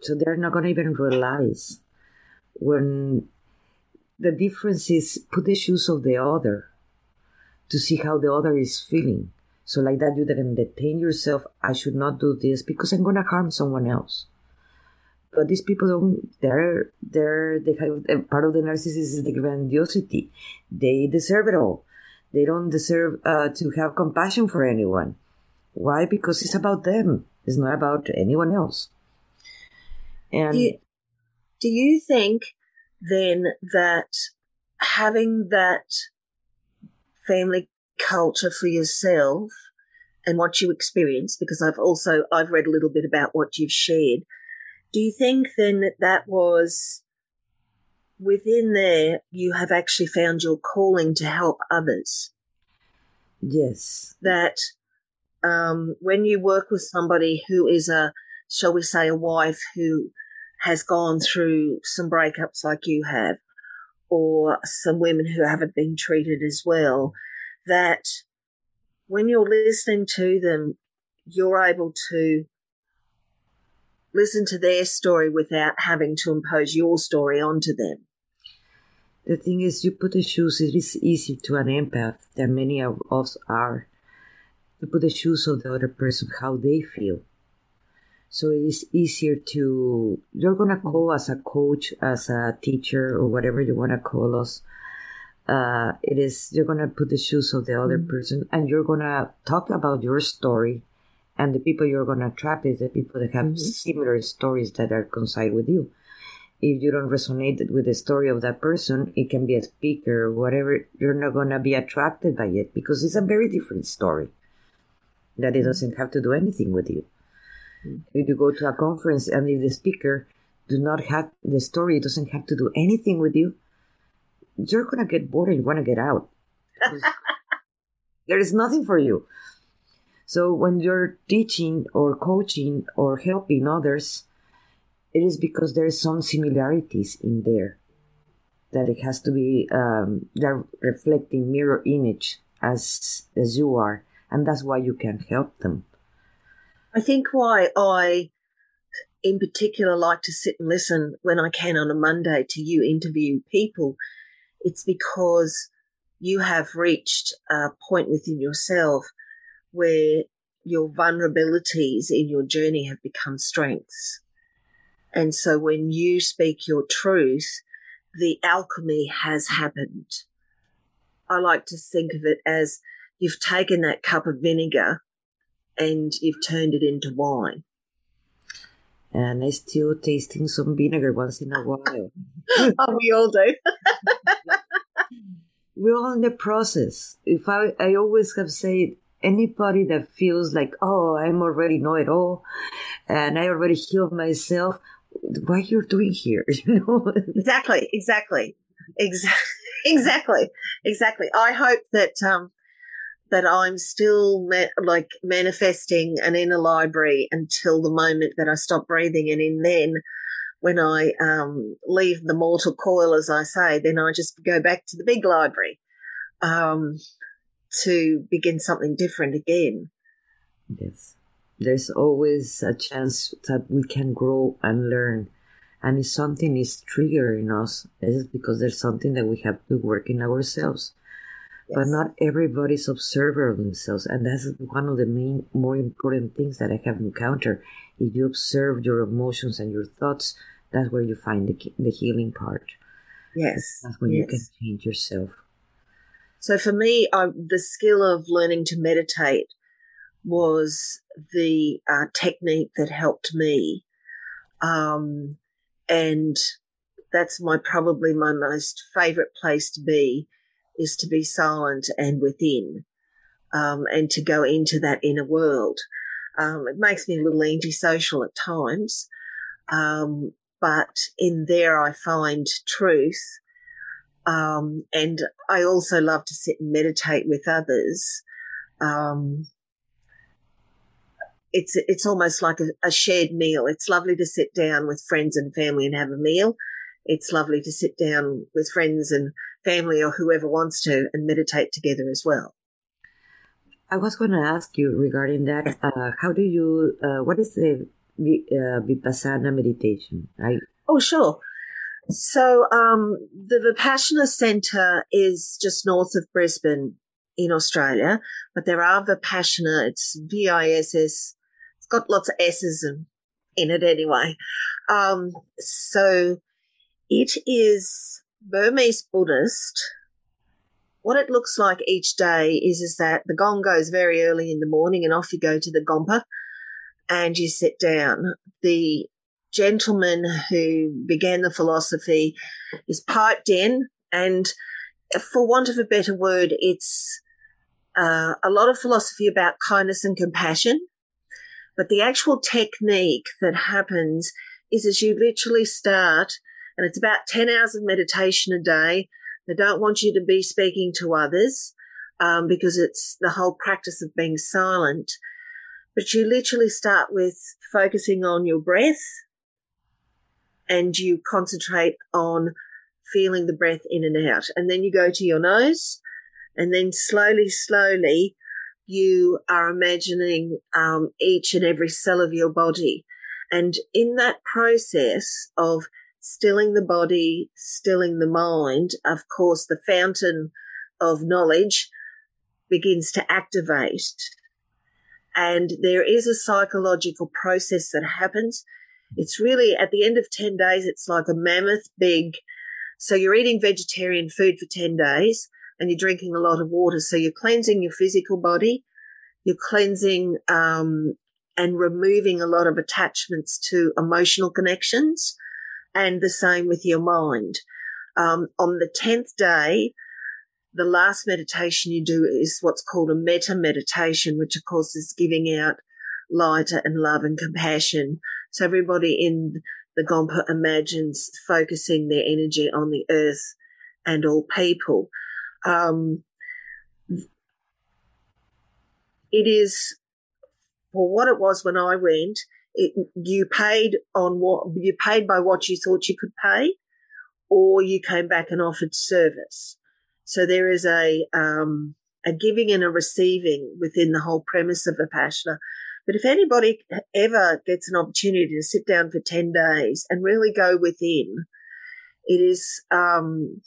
So they're not going to even realize when the difference is put the shoes of the other to see how the other is feeling. So like that, you can detain yourself. I should not do this because I'm gonna harm someone else. But these people don't. They're they're they have part of the narcissism is the grandiosity. They deserve it all. They don't deserve uh, to have compassion for anyone. Why? Because it's about them. It's not about anyone else. And do you, do you think then that having that family culture for yourself and what you experience because I've also I've read a little bit about what you've shared. Do you think then that that was within there you have actually found your calling to help others? Yes. That um, when you work with somebody who is a, shall we say, a wife who has gone through some breakups like you have, or some women who haven't been treated as well, that when you're listening to them, you're able to listen to their story without having to impose your story onto them. The thing is, you put the shoes, it is easy to an empath, that many of us are, to put the shoes of the other person, how they feel. So it is easier to, you're going to call as a coach, as a teacher, or whatever you want to call us. Uh, it is, you're going to put the shoes of the other mm-hmm. person and you're going to talk about your story. And the people you're going to attract is the people that have mm-hmm. similar stories that are coincide with you. If you don't resonate with the story of that person, it can be a speaker or whatever, you're not going to be attracted by it because it's a very different story that it mm-hmm. doesn't have to do anything with you. If you go to a conference and if the speaker do not have the story doesn't have to do anything with you, you're gonna get bored and you wanna get out. (laughs) there is nothing for you. So when you're teaching or coaching or helping others, it is because there is some similarities in there that it has to be um, they're reflecting mirror image as as you are, and that's why you can help them. I think why I, in particular, like to sit and listen when I can on a Monday to you interview people, it's because you have reached a point within yourself where your vulnerabilities in your journey have become strengths. And so when you speak your truth, the alchemy has happened. I like to think of it as you've taken that cup of vinegar and you've turned it into wine. And I still tasting some vinegar once in a while. (laughs) oh, we all do. (laughs) We're all in the process. If I, I always have said, anybody that feels like, oh, I'm already know it all, and I already healed myself, what you're doing here, (laughs) you know? exactly, exactly, exactly, exactly, exactly. I hope that um, that I'm still ma- like manifesting an inner library until the moment that I stop breathing, and in then. When I um, leave the mortal coil, as I say, then I just go back to the big library um, to begin something different again. Yes there's always a chance that we can grow and learn. And if something is triggering us, it's because there's something that we have to work in ourselves. Yes. But not everybody's observer of themselves. And that's one of the main, more important things that I have encountered. If you observe your emotions and your thoughts, that's where you find the, the healing part. Yes. That's when yes. you can change yourself. So for me, I, the skill of learning to meditate was the uh, technique that helped me. Um, and that's my probably my most favorite place to be is to be silent and within um, and to go into that inner world. Um, it makes me a little antisocial at times, um, but in there I find truth. Um, and I also love to sit and meditate with others. Um, it's it's almost like a, a, shared meal. It's lovely to sit down with friends and family and have a meal. It's lovely to sit down with friends and family or whoever wants to and meditate together as well. I was going to ask you regarding that. Uh, how do you? Uh, what is the uh, vipassana meditation? Right? Oh, sure. So um, the Vipassana Centre is just north of Brisbane in Australia, but there are Vipassana. It's V I S S it's got lots of S's in, in it anyway. Um, so it is Burmese Buddhist. What it looks like each day is, is that the gong goes very early in the morning and off you go to the gompa and you sit down. The gentleman who began the philosophy is piped in and for want of a better word, it's uh, a lot of philosophy about kindness and compassion. But the actual technique that happens is as you literally start, and it's about 10 hours of meditation a day. They don't want you to be speaking to others um, because it's the whole practice of being silent. But you literally start with focusing on your breath and you concentrate on feeling the breath in and out. And then you go to your nose and then slowly, slowly you are imagining um, each and every cell of your body. And in that process of stilling the body, stilling the mind, of course, the fountain of knowledge begins to activate. And there is a psychological process that happens. It's really at the end of 10 days, it's like a mammoth big. So you're eating vegetarian food for 10 days and you're drinking a lot of water. So you're cleansing your physical body, you're cleansing um, and removing a lot of attachments to emotional connections, and the same with your mind. Um, on the 10th day, the last meditation you do is what's called a metta meditation, which of course is giving out light and love and compassion. So everybody in the Gompa imagines focusing their energy on the earth and all people. Um, it is for what it was when I went. It, you paid on what you paid by what you thought you could pay, or you came back and offered service. So there is a um, a giving and a receiving within the whole premise of Vipassana. But if anybody ever gets an opportunity to sit down for 10 days and really go within, it is, um,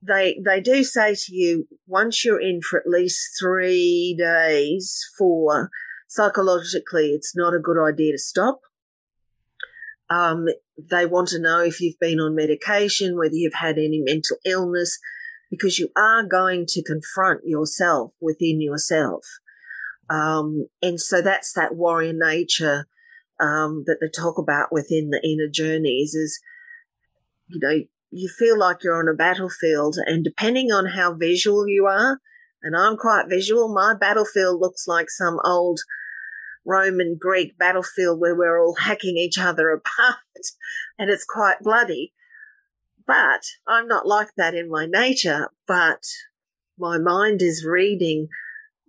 they, they do say to you, once you're in for at least three days, four, psychologically, it's not a good idea to stop. Um, they want to know if you've been on medication, whether you've had any mental illness, because you are going to confront yourself within yourself. Um, and so that's that warrior nature um, that they talk about within the inner journeys is, you know, you feel like you're on a battlefield, and depending on how visual you are, and I'm quite visual, my battlefield looks like some old Roman Greek battlefield where we're all hacking each other apart (laughs) and it's quite bloody. But I'm not like that in my nature, but my mind is reading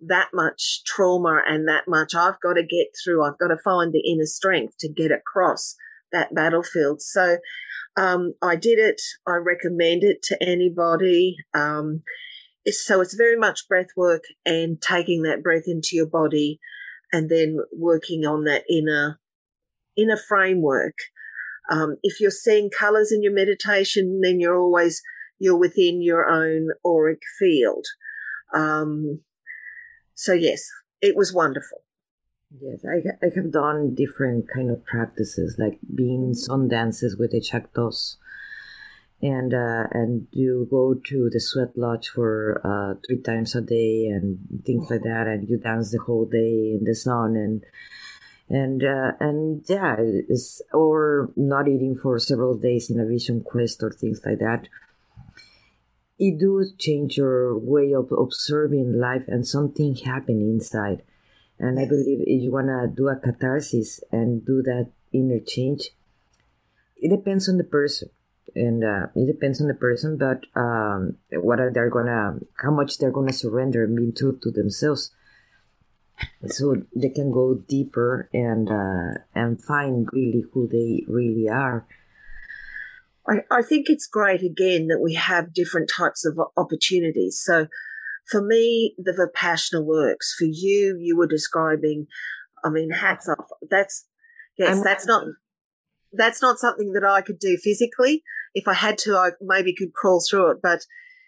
that much trauma and that much I've got to get through. I've got to find the inner strength to get across that battlefield. So um, I did it. I recommend it to anybody. Um, so it's very much breath work and taking that breath into your body and then working on that inner inner framework um, if you're seeing colors in your meditation, then you're always you're within your own auric field. Um, so yes, it was wonderful. Yes, I, I have done different kind of practices, like being sun dances with the Chactos, and uh, and you go to the sweat lodge for uh, three times a day and things like that, and you dance the whole day in the sun and and uh, and yeah, or not eating for several days in a vision quest or things like that. It do change your way of observing life, and something happen inside. And I believe if you wanna do a catharsis and do that inner change, it depends on the person and uh, it depends on the person but um, what are they gonna how much they're gonna surrender and be true to themselves so they can go deeper and uh, and find really who they really are. I, I think it's great again that we have different types of opportunities. So for me, the Vipassana works. For you, you were describing, I mean, hats off. That's, yes, I'm, that's not, that's not something that I could do physically. If I had to, I maybe could crawl through it. But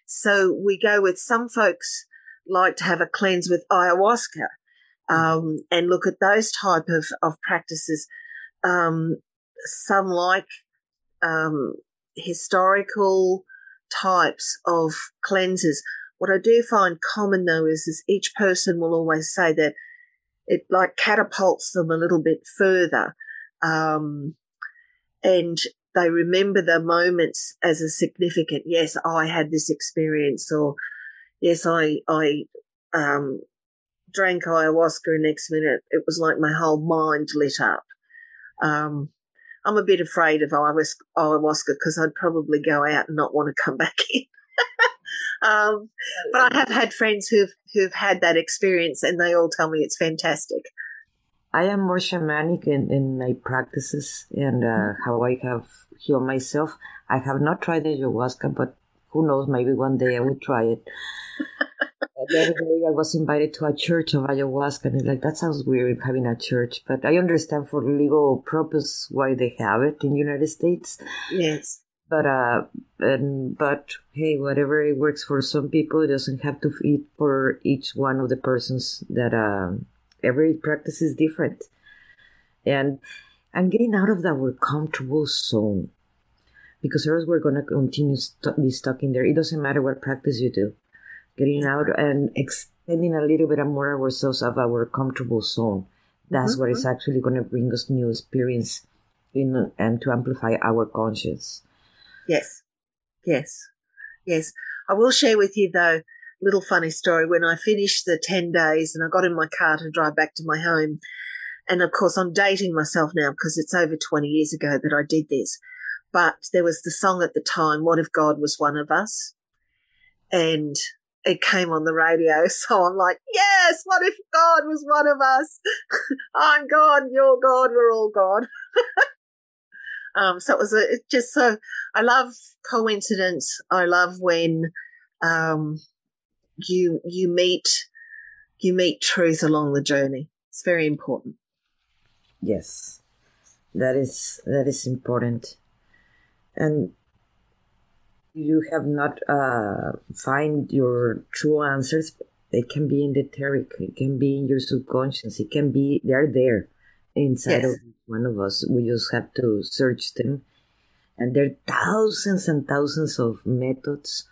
so we go with some folks like to have a cleanse with ayahuasca um, and look at those type of, of practices. Um, some like um, historical types of cleanses. What I do find common though is, is each person will always say that it like catapults them a little bit further. Um, and they remember the moments as a significant, yes, I had this experience or yes, I, I, um, drank ayahuasca and next minute it was like my whole mind lit up. Um, I'm a bit afraid of ayahuasca because I'd probably go out and not want to come (laughs) back in. um, but I have had friends who've who've had that experience, and they all tell me it's fantastic. I am more shamanic in, in my practices and uh, mm-hmm. how I have healed myself. I have not tried ayahuasca, but who knows? Maybe one day I will try it. (laughs) the other day I was invited to a church of ayahuasca, and it's like that sounds weird having a church, but I understand for legal purpose why they have it in the United States. Yes. But uh, and but hey, whatever it works for some people, it doesn't have to fit for each one of the persons. That uh, every practice is different, and and getting out of that our comfortable zone because else we're gonna continue st- be stuck in there. It doesn't matter what practice you do getting out and extending a little bit more ourselves of our comfortable zone. That's mm-hmm. what is actually going to bring us new experience in and to amplify our conscience. Yes, yes, yes. I will share with you though little funny story. When I finished the ten days and I got in my car to drive back to my home, and of course I'm dating myself now because it's over twenty years ago that I did this. But there was the song at the time, "What if God was one of us?" and it came on the radio. (laughs) So I'm like, yes, what if God was one of us? (laughs) I'm God, you're God, we're all God. (laughs) um, so it was a, it just so, I love coincidence. I love when, um, you, you meet, you meet truth along the journey. It's very important. Yes, that is, that is important. And you have not uh, find your true answers it can be in the etheric it can be in your subconscious it can be they're there inside yes. of one of us we just have to search them and there are thousands and thousands of methods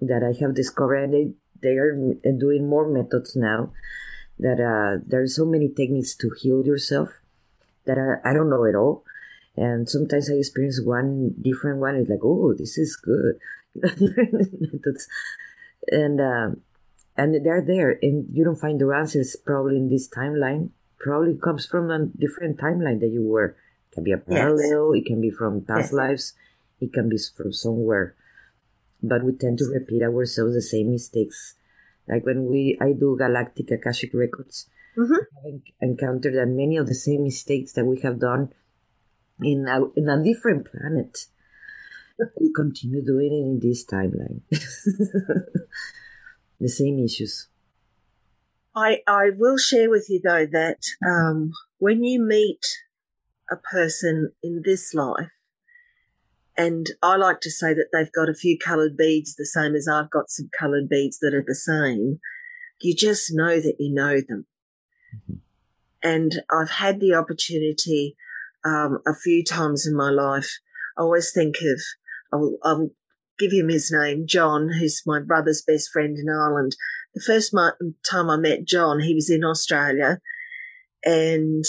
that i have discovered and they, they are doing more methods now that uh, there are so many techniques to heal yourself that I, I don't know at all and sometimes I experience one different one. It's like, oh, this is good. (laughs) and um, and they're there, and you don't find the answers probably in this timeline. Probably comes from a different timeline that you were. It can be a parallel. Yes. It can be from past yes. lives. It can be from somewhere. But we tend to repeat ourselves the same mistakes. Like when we, I do Galactic Akashic Records. Mm-hmm. I've encountered that many of the same mistakes that we have done in a, in a different planet. (laughs) We continue doing it in this timeline. (laughs) the same issues. I, I will share with you though that um, when you meet a person in this life, and I like to say that they've got a few coloured beads the same as I've got some coloured beads that are the same, you just know that you know them. Mm-hmm. And I've had the opportunity um, a few times in my life. I always think of, I'll, I'll give him his name, John, who's my brother's best friend in Ireland. The first time I met John, he was in Australia and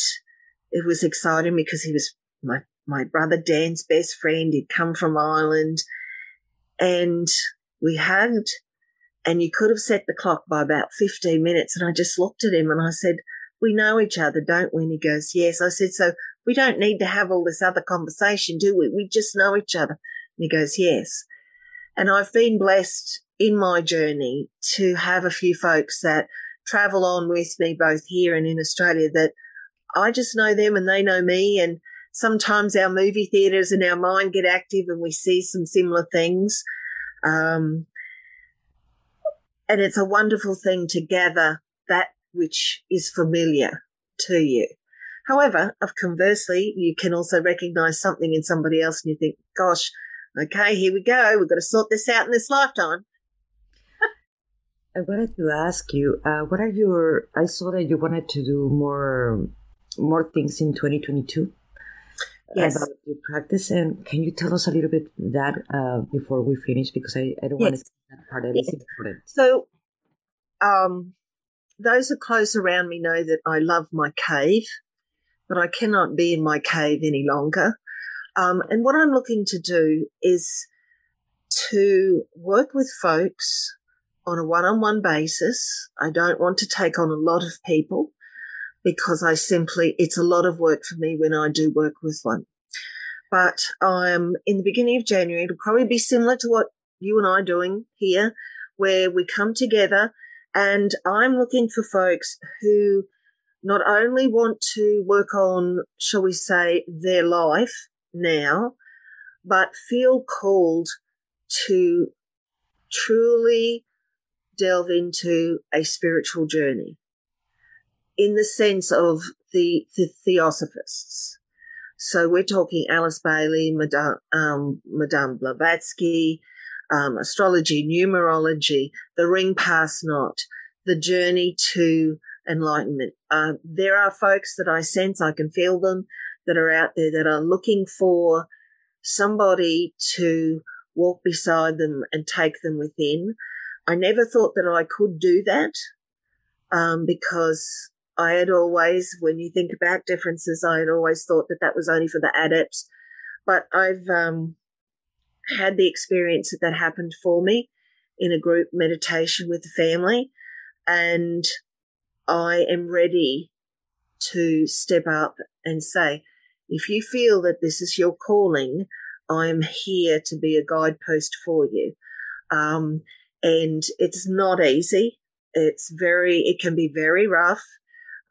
it was exciting because he was my, my brother Dan's best friend. He'd come from Ireland and we hugged and you could have set the clock by about 15 minutes. And I just looked at him and I said, we know each other, don't we? And he goes, yes. I said, so we don't need to have all this other conversation, do we? We just know each other. And he goes, yes. And I've been blessed in my journey to have a few folks that travel on with me both here and in Australia that I just know them and they know me. And sometimes our movie theaters and our mind get active and we see some similar things. Um, and it's a wonderful thing to gather that which is familiar to you. However, of conversely, you can also recognize something in somebody else and you think, gosh, okay, here we go. We've got to sort this out in this lifetime. (laughs) I wanted to ask you, uh, what are your, I saw that you wanted to do more, more things in 2022 yes. about your practice. And can you tell us a little bit that uh, before we finish? Because I, I don't yes. want to say that part. That yes. is important. So, um, those who close around me know that I love my cave, but I cannot be in my cave any longer. Um, and what I'm looking to do is to work with folks on a one-on-one basis. I don't want to take on a lot of people because I simply, it's a lot of work for me when I do work with one. But I'm in the beginning of January. It'll probably be similar to what you and I are doing here, where we come together and I'm looking for folks who not only want to work on, shall we say, their life now, but feel called to truly delve into a spiritual journey in the sense of the, the theosophists. So we're talking Alice Bailey, Madame, um, Madame Blavatsky, um, astrology, numerology, the ring pass not, the journey to enlightenment. Uh, there are folks that I sense, I can feel them, that are out there that are looking for somebody to walk beside them and take them within. I never thought that I could do that um, because I had always, when you think about differences, I had always thought that that was only for the adepts. But I've um, had the experience that that happened for me in a group meditation with the family. And I am ready to step up and say, if you feel that this is your calling, I'm here to be a guidepost for you. Um, and it's not easy. It's very, it can be very rough.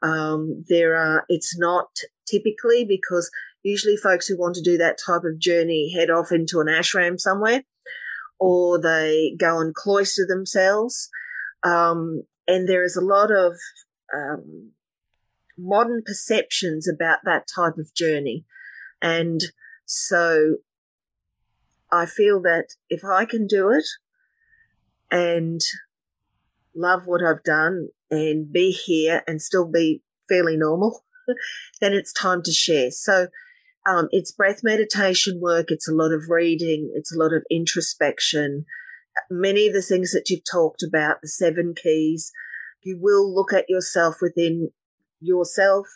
Um, there are, it's not typically because usually folks who want to do that type of journey head off into an ashram somewhere or they go and cloister themselves. Um, and there is a lot of um, modern perceptions about that type of journey. And so I feel that if I can do it and love what I've done and be here and still be fairly normal, (laughs) then it's time to share. So um, it's breath meditation work. It's a lot of reading. It's a lot of introspection. Many of the things that you've talked about, the seven keys, you will look at yourself within yourself,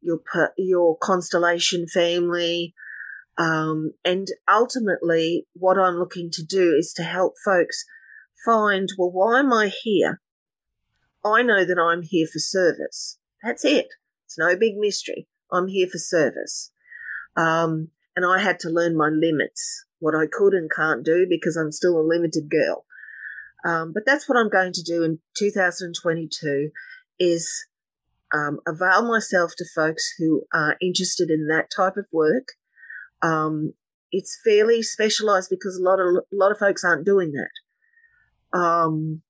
your your constellation family, um, and ultimately, what I'm looking to do is to help folks find, well, why am I here? I know that I'm here for service. That's it. It's no big mystery. I'm here for service. Um, and I had to learn my limits, what I could and can't do because I'm still a limited girl. Um, but that's what I'm going to do in 2022 is um, avail myself to folks who are interested in that type of work. Um, it's fairly specialized because a lot of a lot of folks aren't doing that. Um,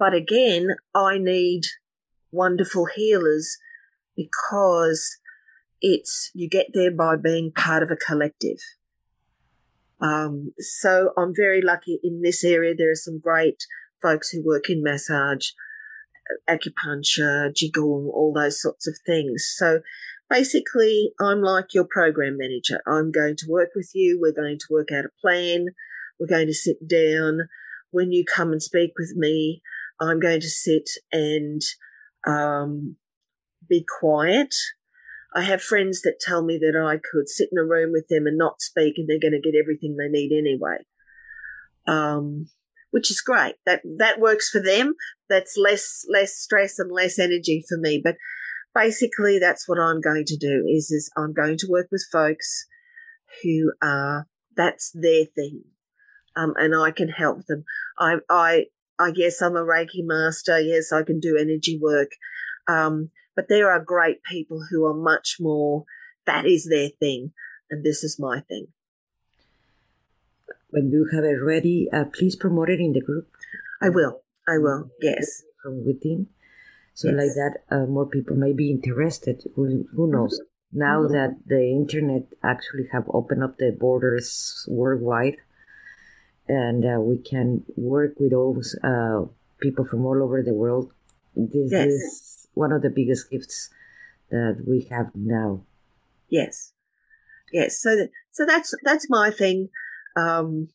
but again, I need wonderful healers because it's you get there by being part of a collective. Um, so I'm very lucky in this area. There are some great folks who work in massage, acupuncture, qigong, all those sorts of things. So basically, I'm like your program manager. I'm going to work with you. We're going to work out a plan. We're going to sit down. When you come and speak with me, I'm going to sit and um, be quiet. I have friends that tell me that I could sit in a room with them and not speak, and they're going to get everything they need anyway. Um, which is great. That that works for them. That's less less stress and less energy for me. But basically, that's what I'm going to do. Is is I'm going to work with folks who are that's their thing, um, and I can help them. I I I guess I'm a Reiki master. Yes, I can do energy work. Um, but there are great people who are much more, that is their thing, and this is my thing when you have it ready, uh, please promote it in the group. I will. I will. Yes. From within. So yes. like that, uh, more people may be interested. Who, who mm-hmm. knows? Now mm-hmm. that the internet actually have opened up the borders worldwide, and uh, we can work with all those uh, people from all over the world. This yes. is one of the biggest gifts that we have now. Yes, yes. So, that, so that's that's my thing. Um,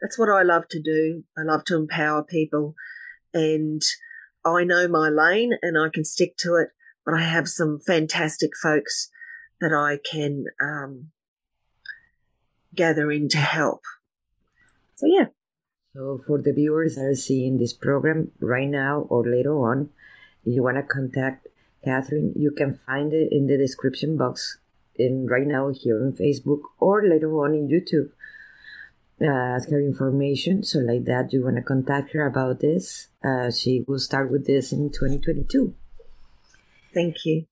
that's what I love to do. I love to empower people, and I know my lane and I can stick to it. But I have some fantastic folks that I can um, gather in to help. So yeah. So for the viewers that are seeing this program right now or later on, if you want to contact Kathryn, you can find it in the description box in right now here on Facebook or later on in YouTube uh, ask her information. So, like that, you want to contact her about this. Uh, she will start with this in 2022. Thank you.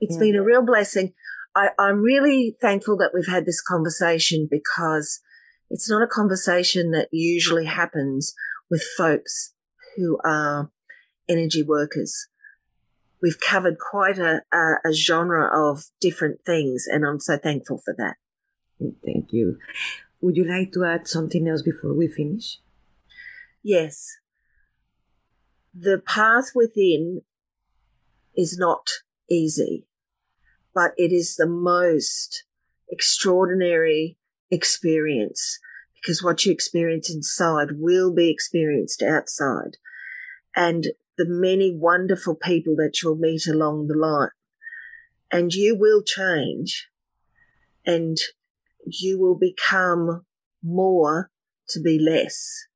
It's yeah. been a real blessing. I, I'm really thankful that we've had this conversation because it's not a conversation that usually happens with folks who are energy workers. We've covered quite a, a, a genre of different things, and I'm so thankful for that. Thank you. Would you like to add something else before we finish? Yes. The path within is not easy, but it is the most extraordinary experience because what you experience inside will be experienced outside. And the many wonderful people that you'll meet along the line. And you will change and you will become more to be less.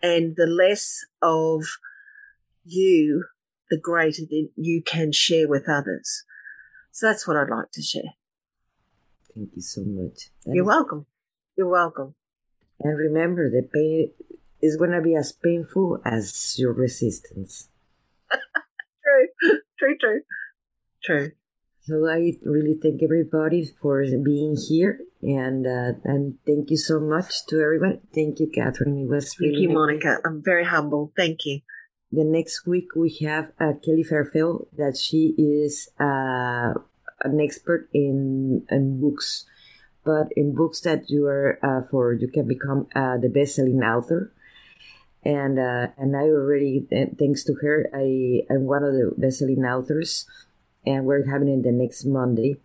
And the less of you, the greater that you can share with others. So that's what I'd like to share. Thank you so much. That You're is- welcome. You're welcome. And remember, the pain is going to be as painful as your resistance. (laughs) true, true, true, true. So I really thank everybody for being here, and uh, and thank you so much to everyone. Thank you, Kathryn. It was really. Thank you, Monica. I'm very humble. Thank you. The next week we have uh, Kelly Fairfield. That she is uh, an expert in in books, but in books that you are uh, for you can become uh, the best-selling author and uh, and I already thanks to her I am one of the best-selling authors, and we're having it the next Monday.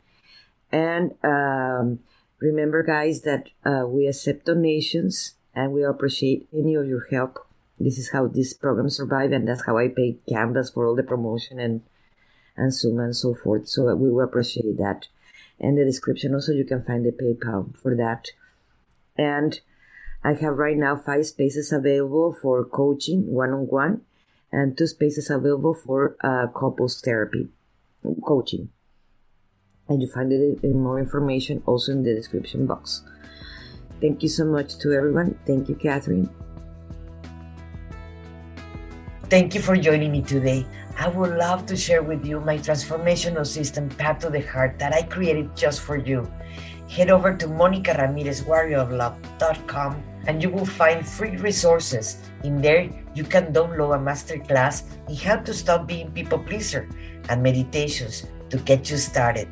And um, remember, guys, that uh, we accept donations and we appreciate any of your help. This is how this program survive, and that's how I pay Canvas for all the promotion and and Zoom and so forth. So we will appreciate that. And the description also you can find the PayPal for that. And I have right now five spaces available for coaching one on one and two spaces available for uh, couples therapy coaching. And you find it in more information also in the description box. Thank you so much to everyone. Thank you, Kathryn. Thank you for joining me today. I would love to share with you my transformational system, Path to the Heart, that I created just for you. Head over to MonicaRamirezWarriorOfLove.com and you will find free resources. In there, you can download a masterclass in how to stop being people pleaser and meditations to get you started.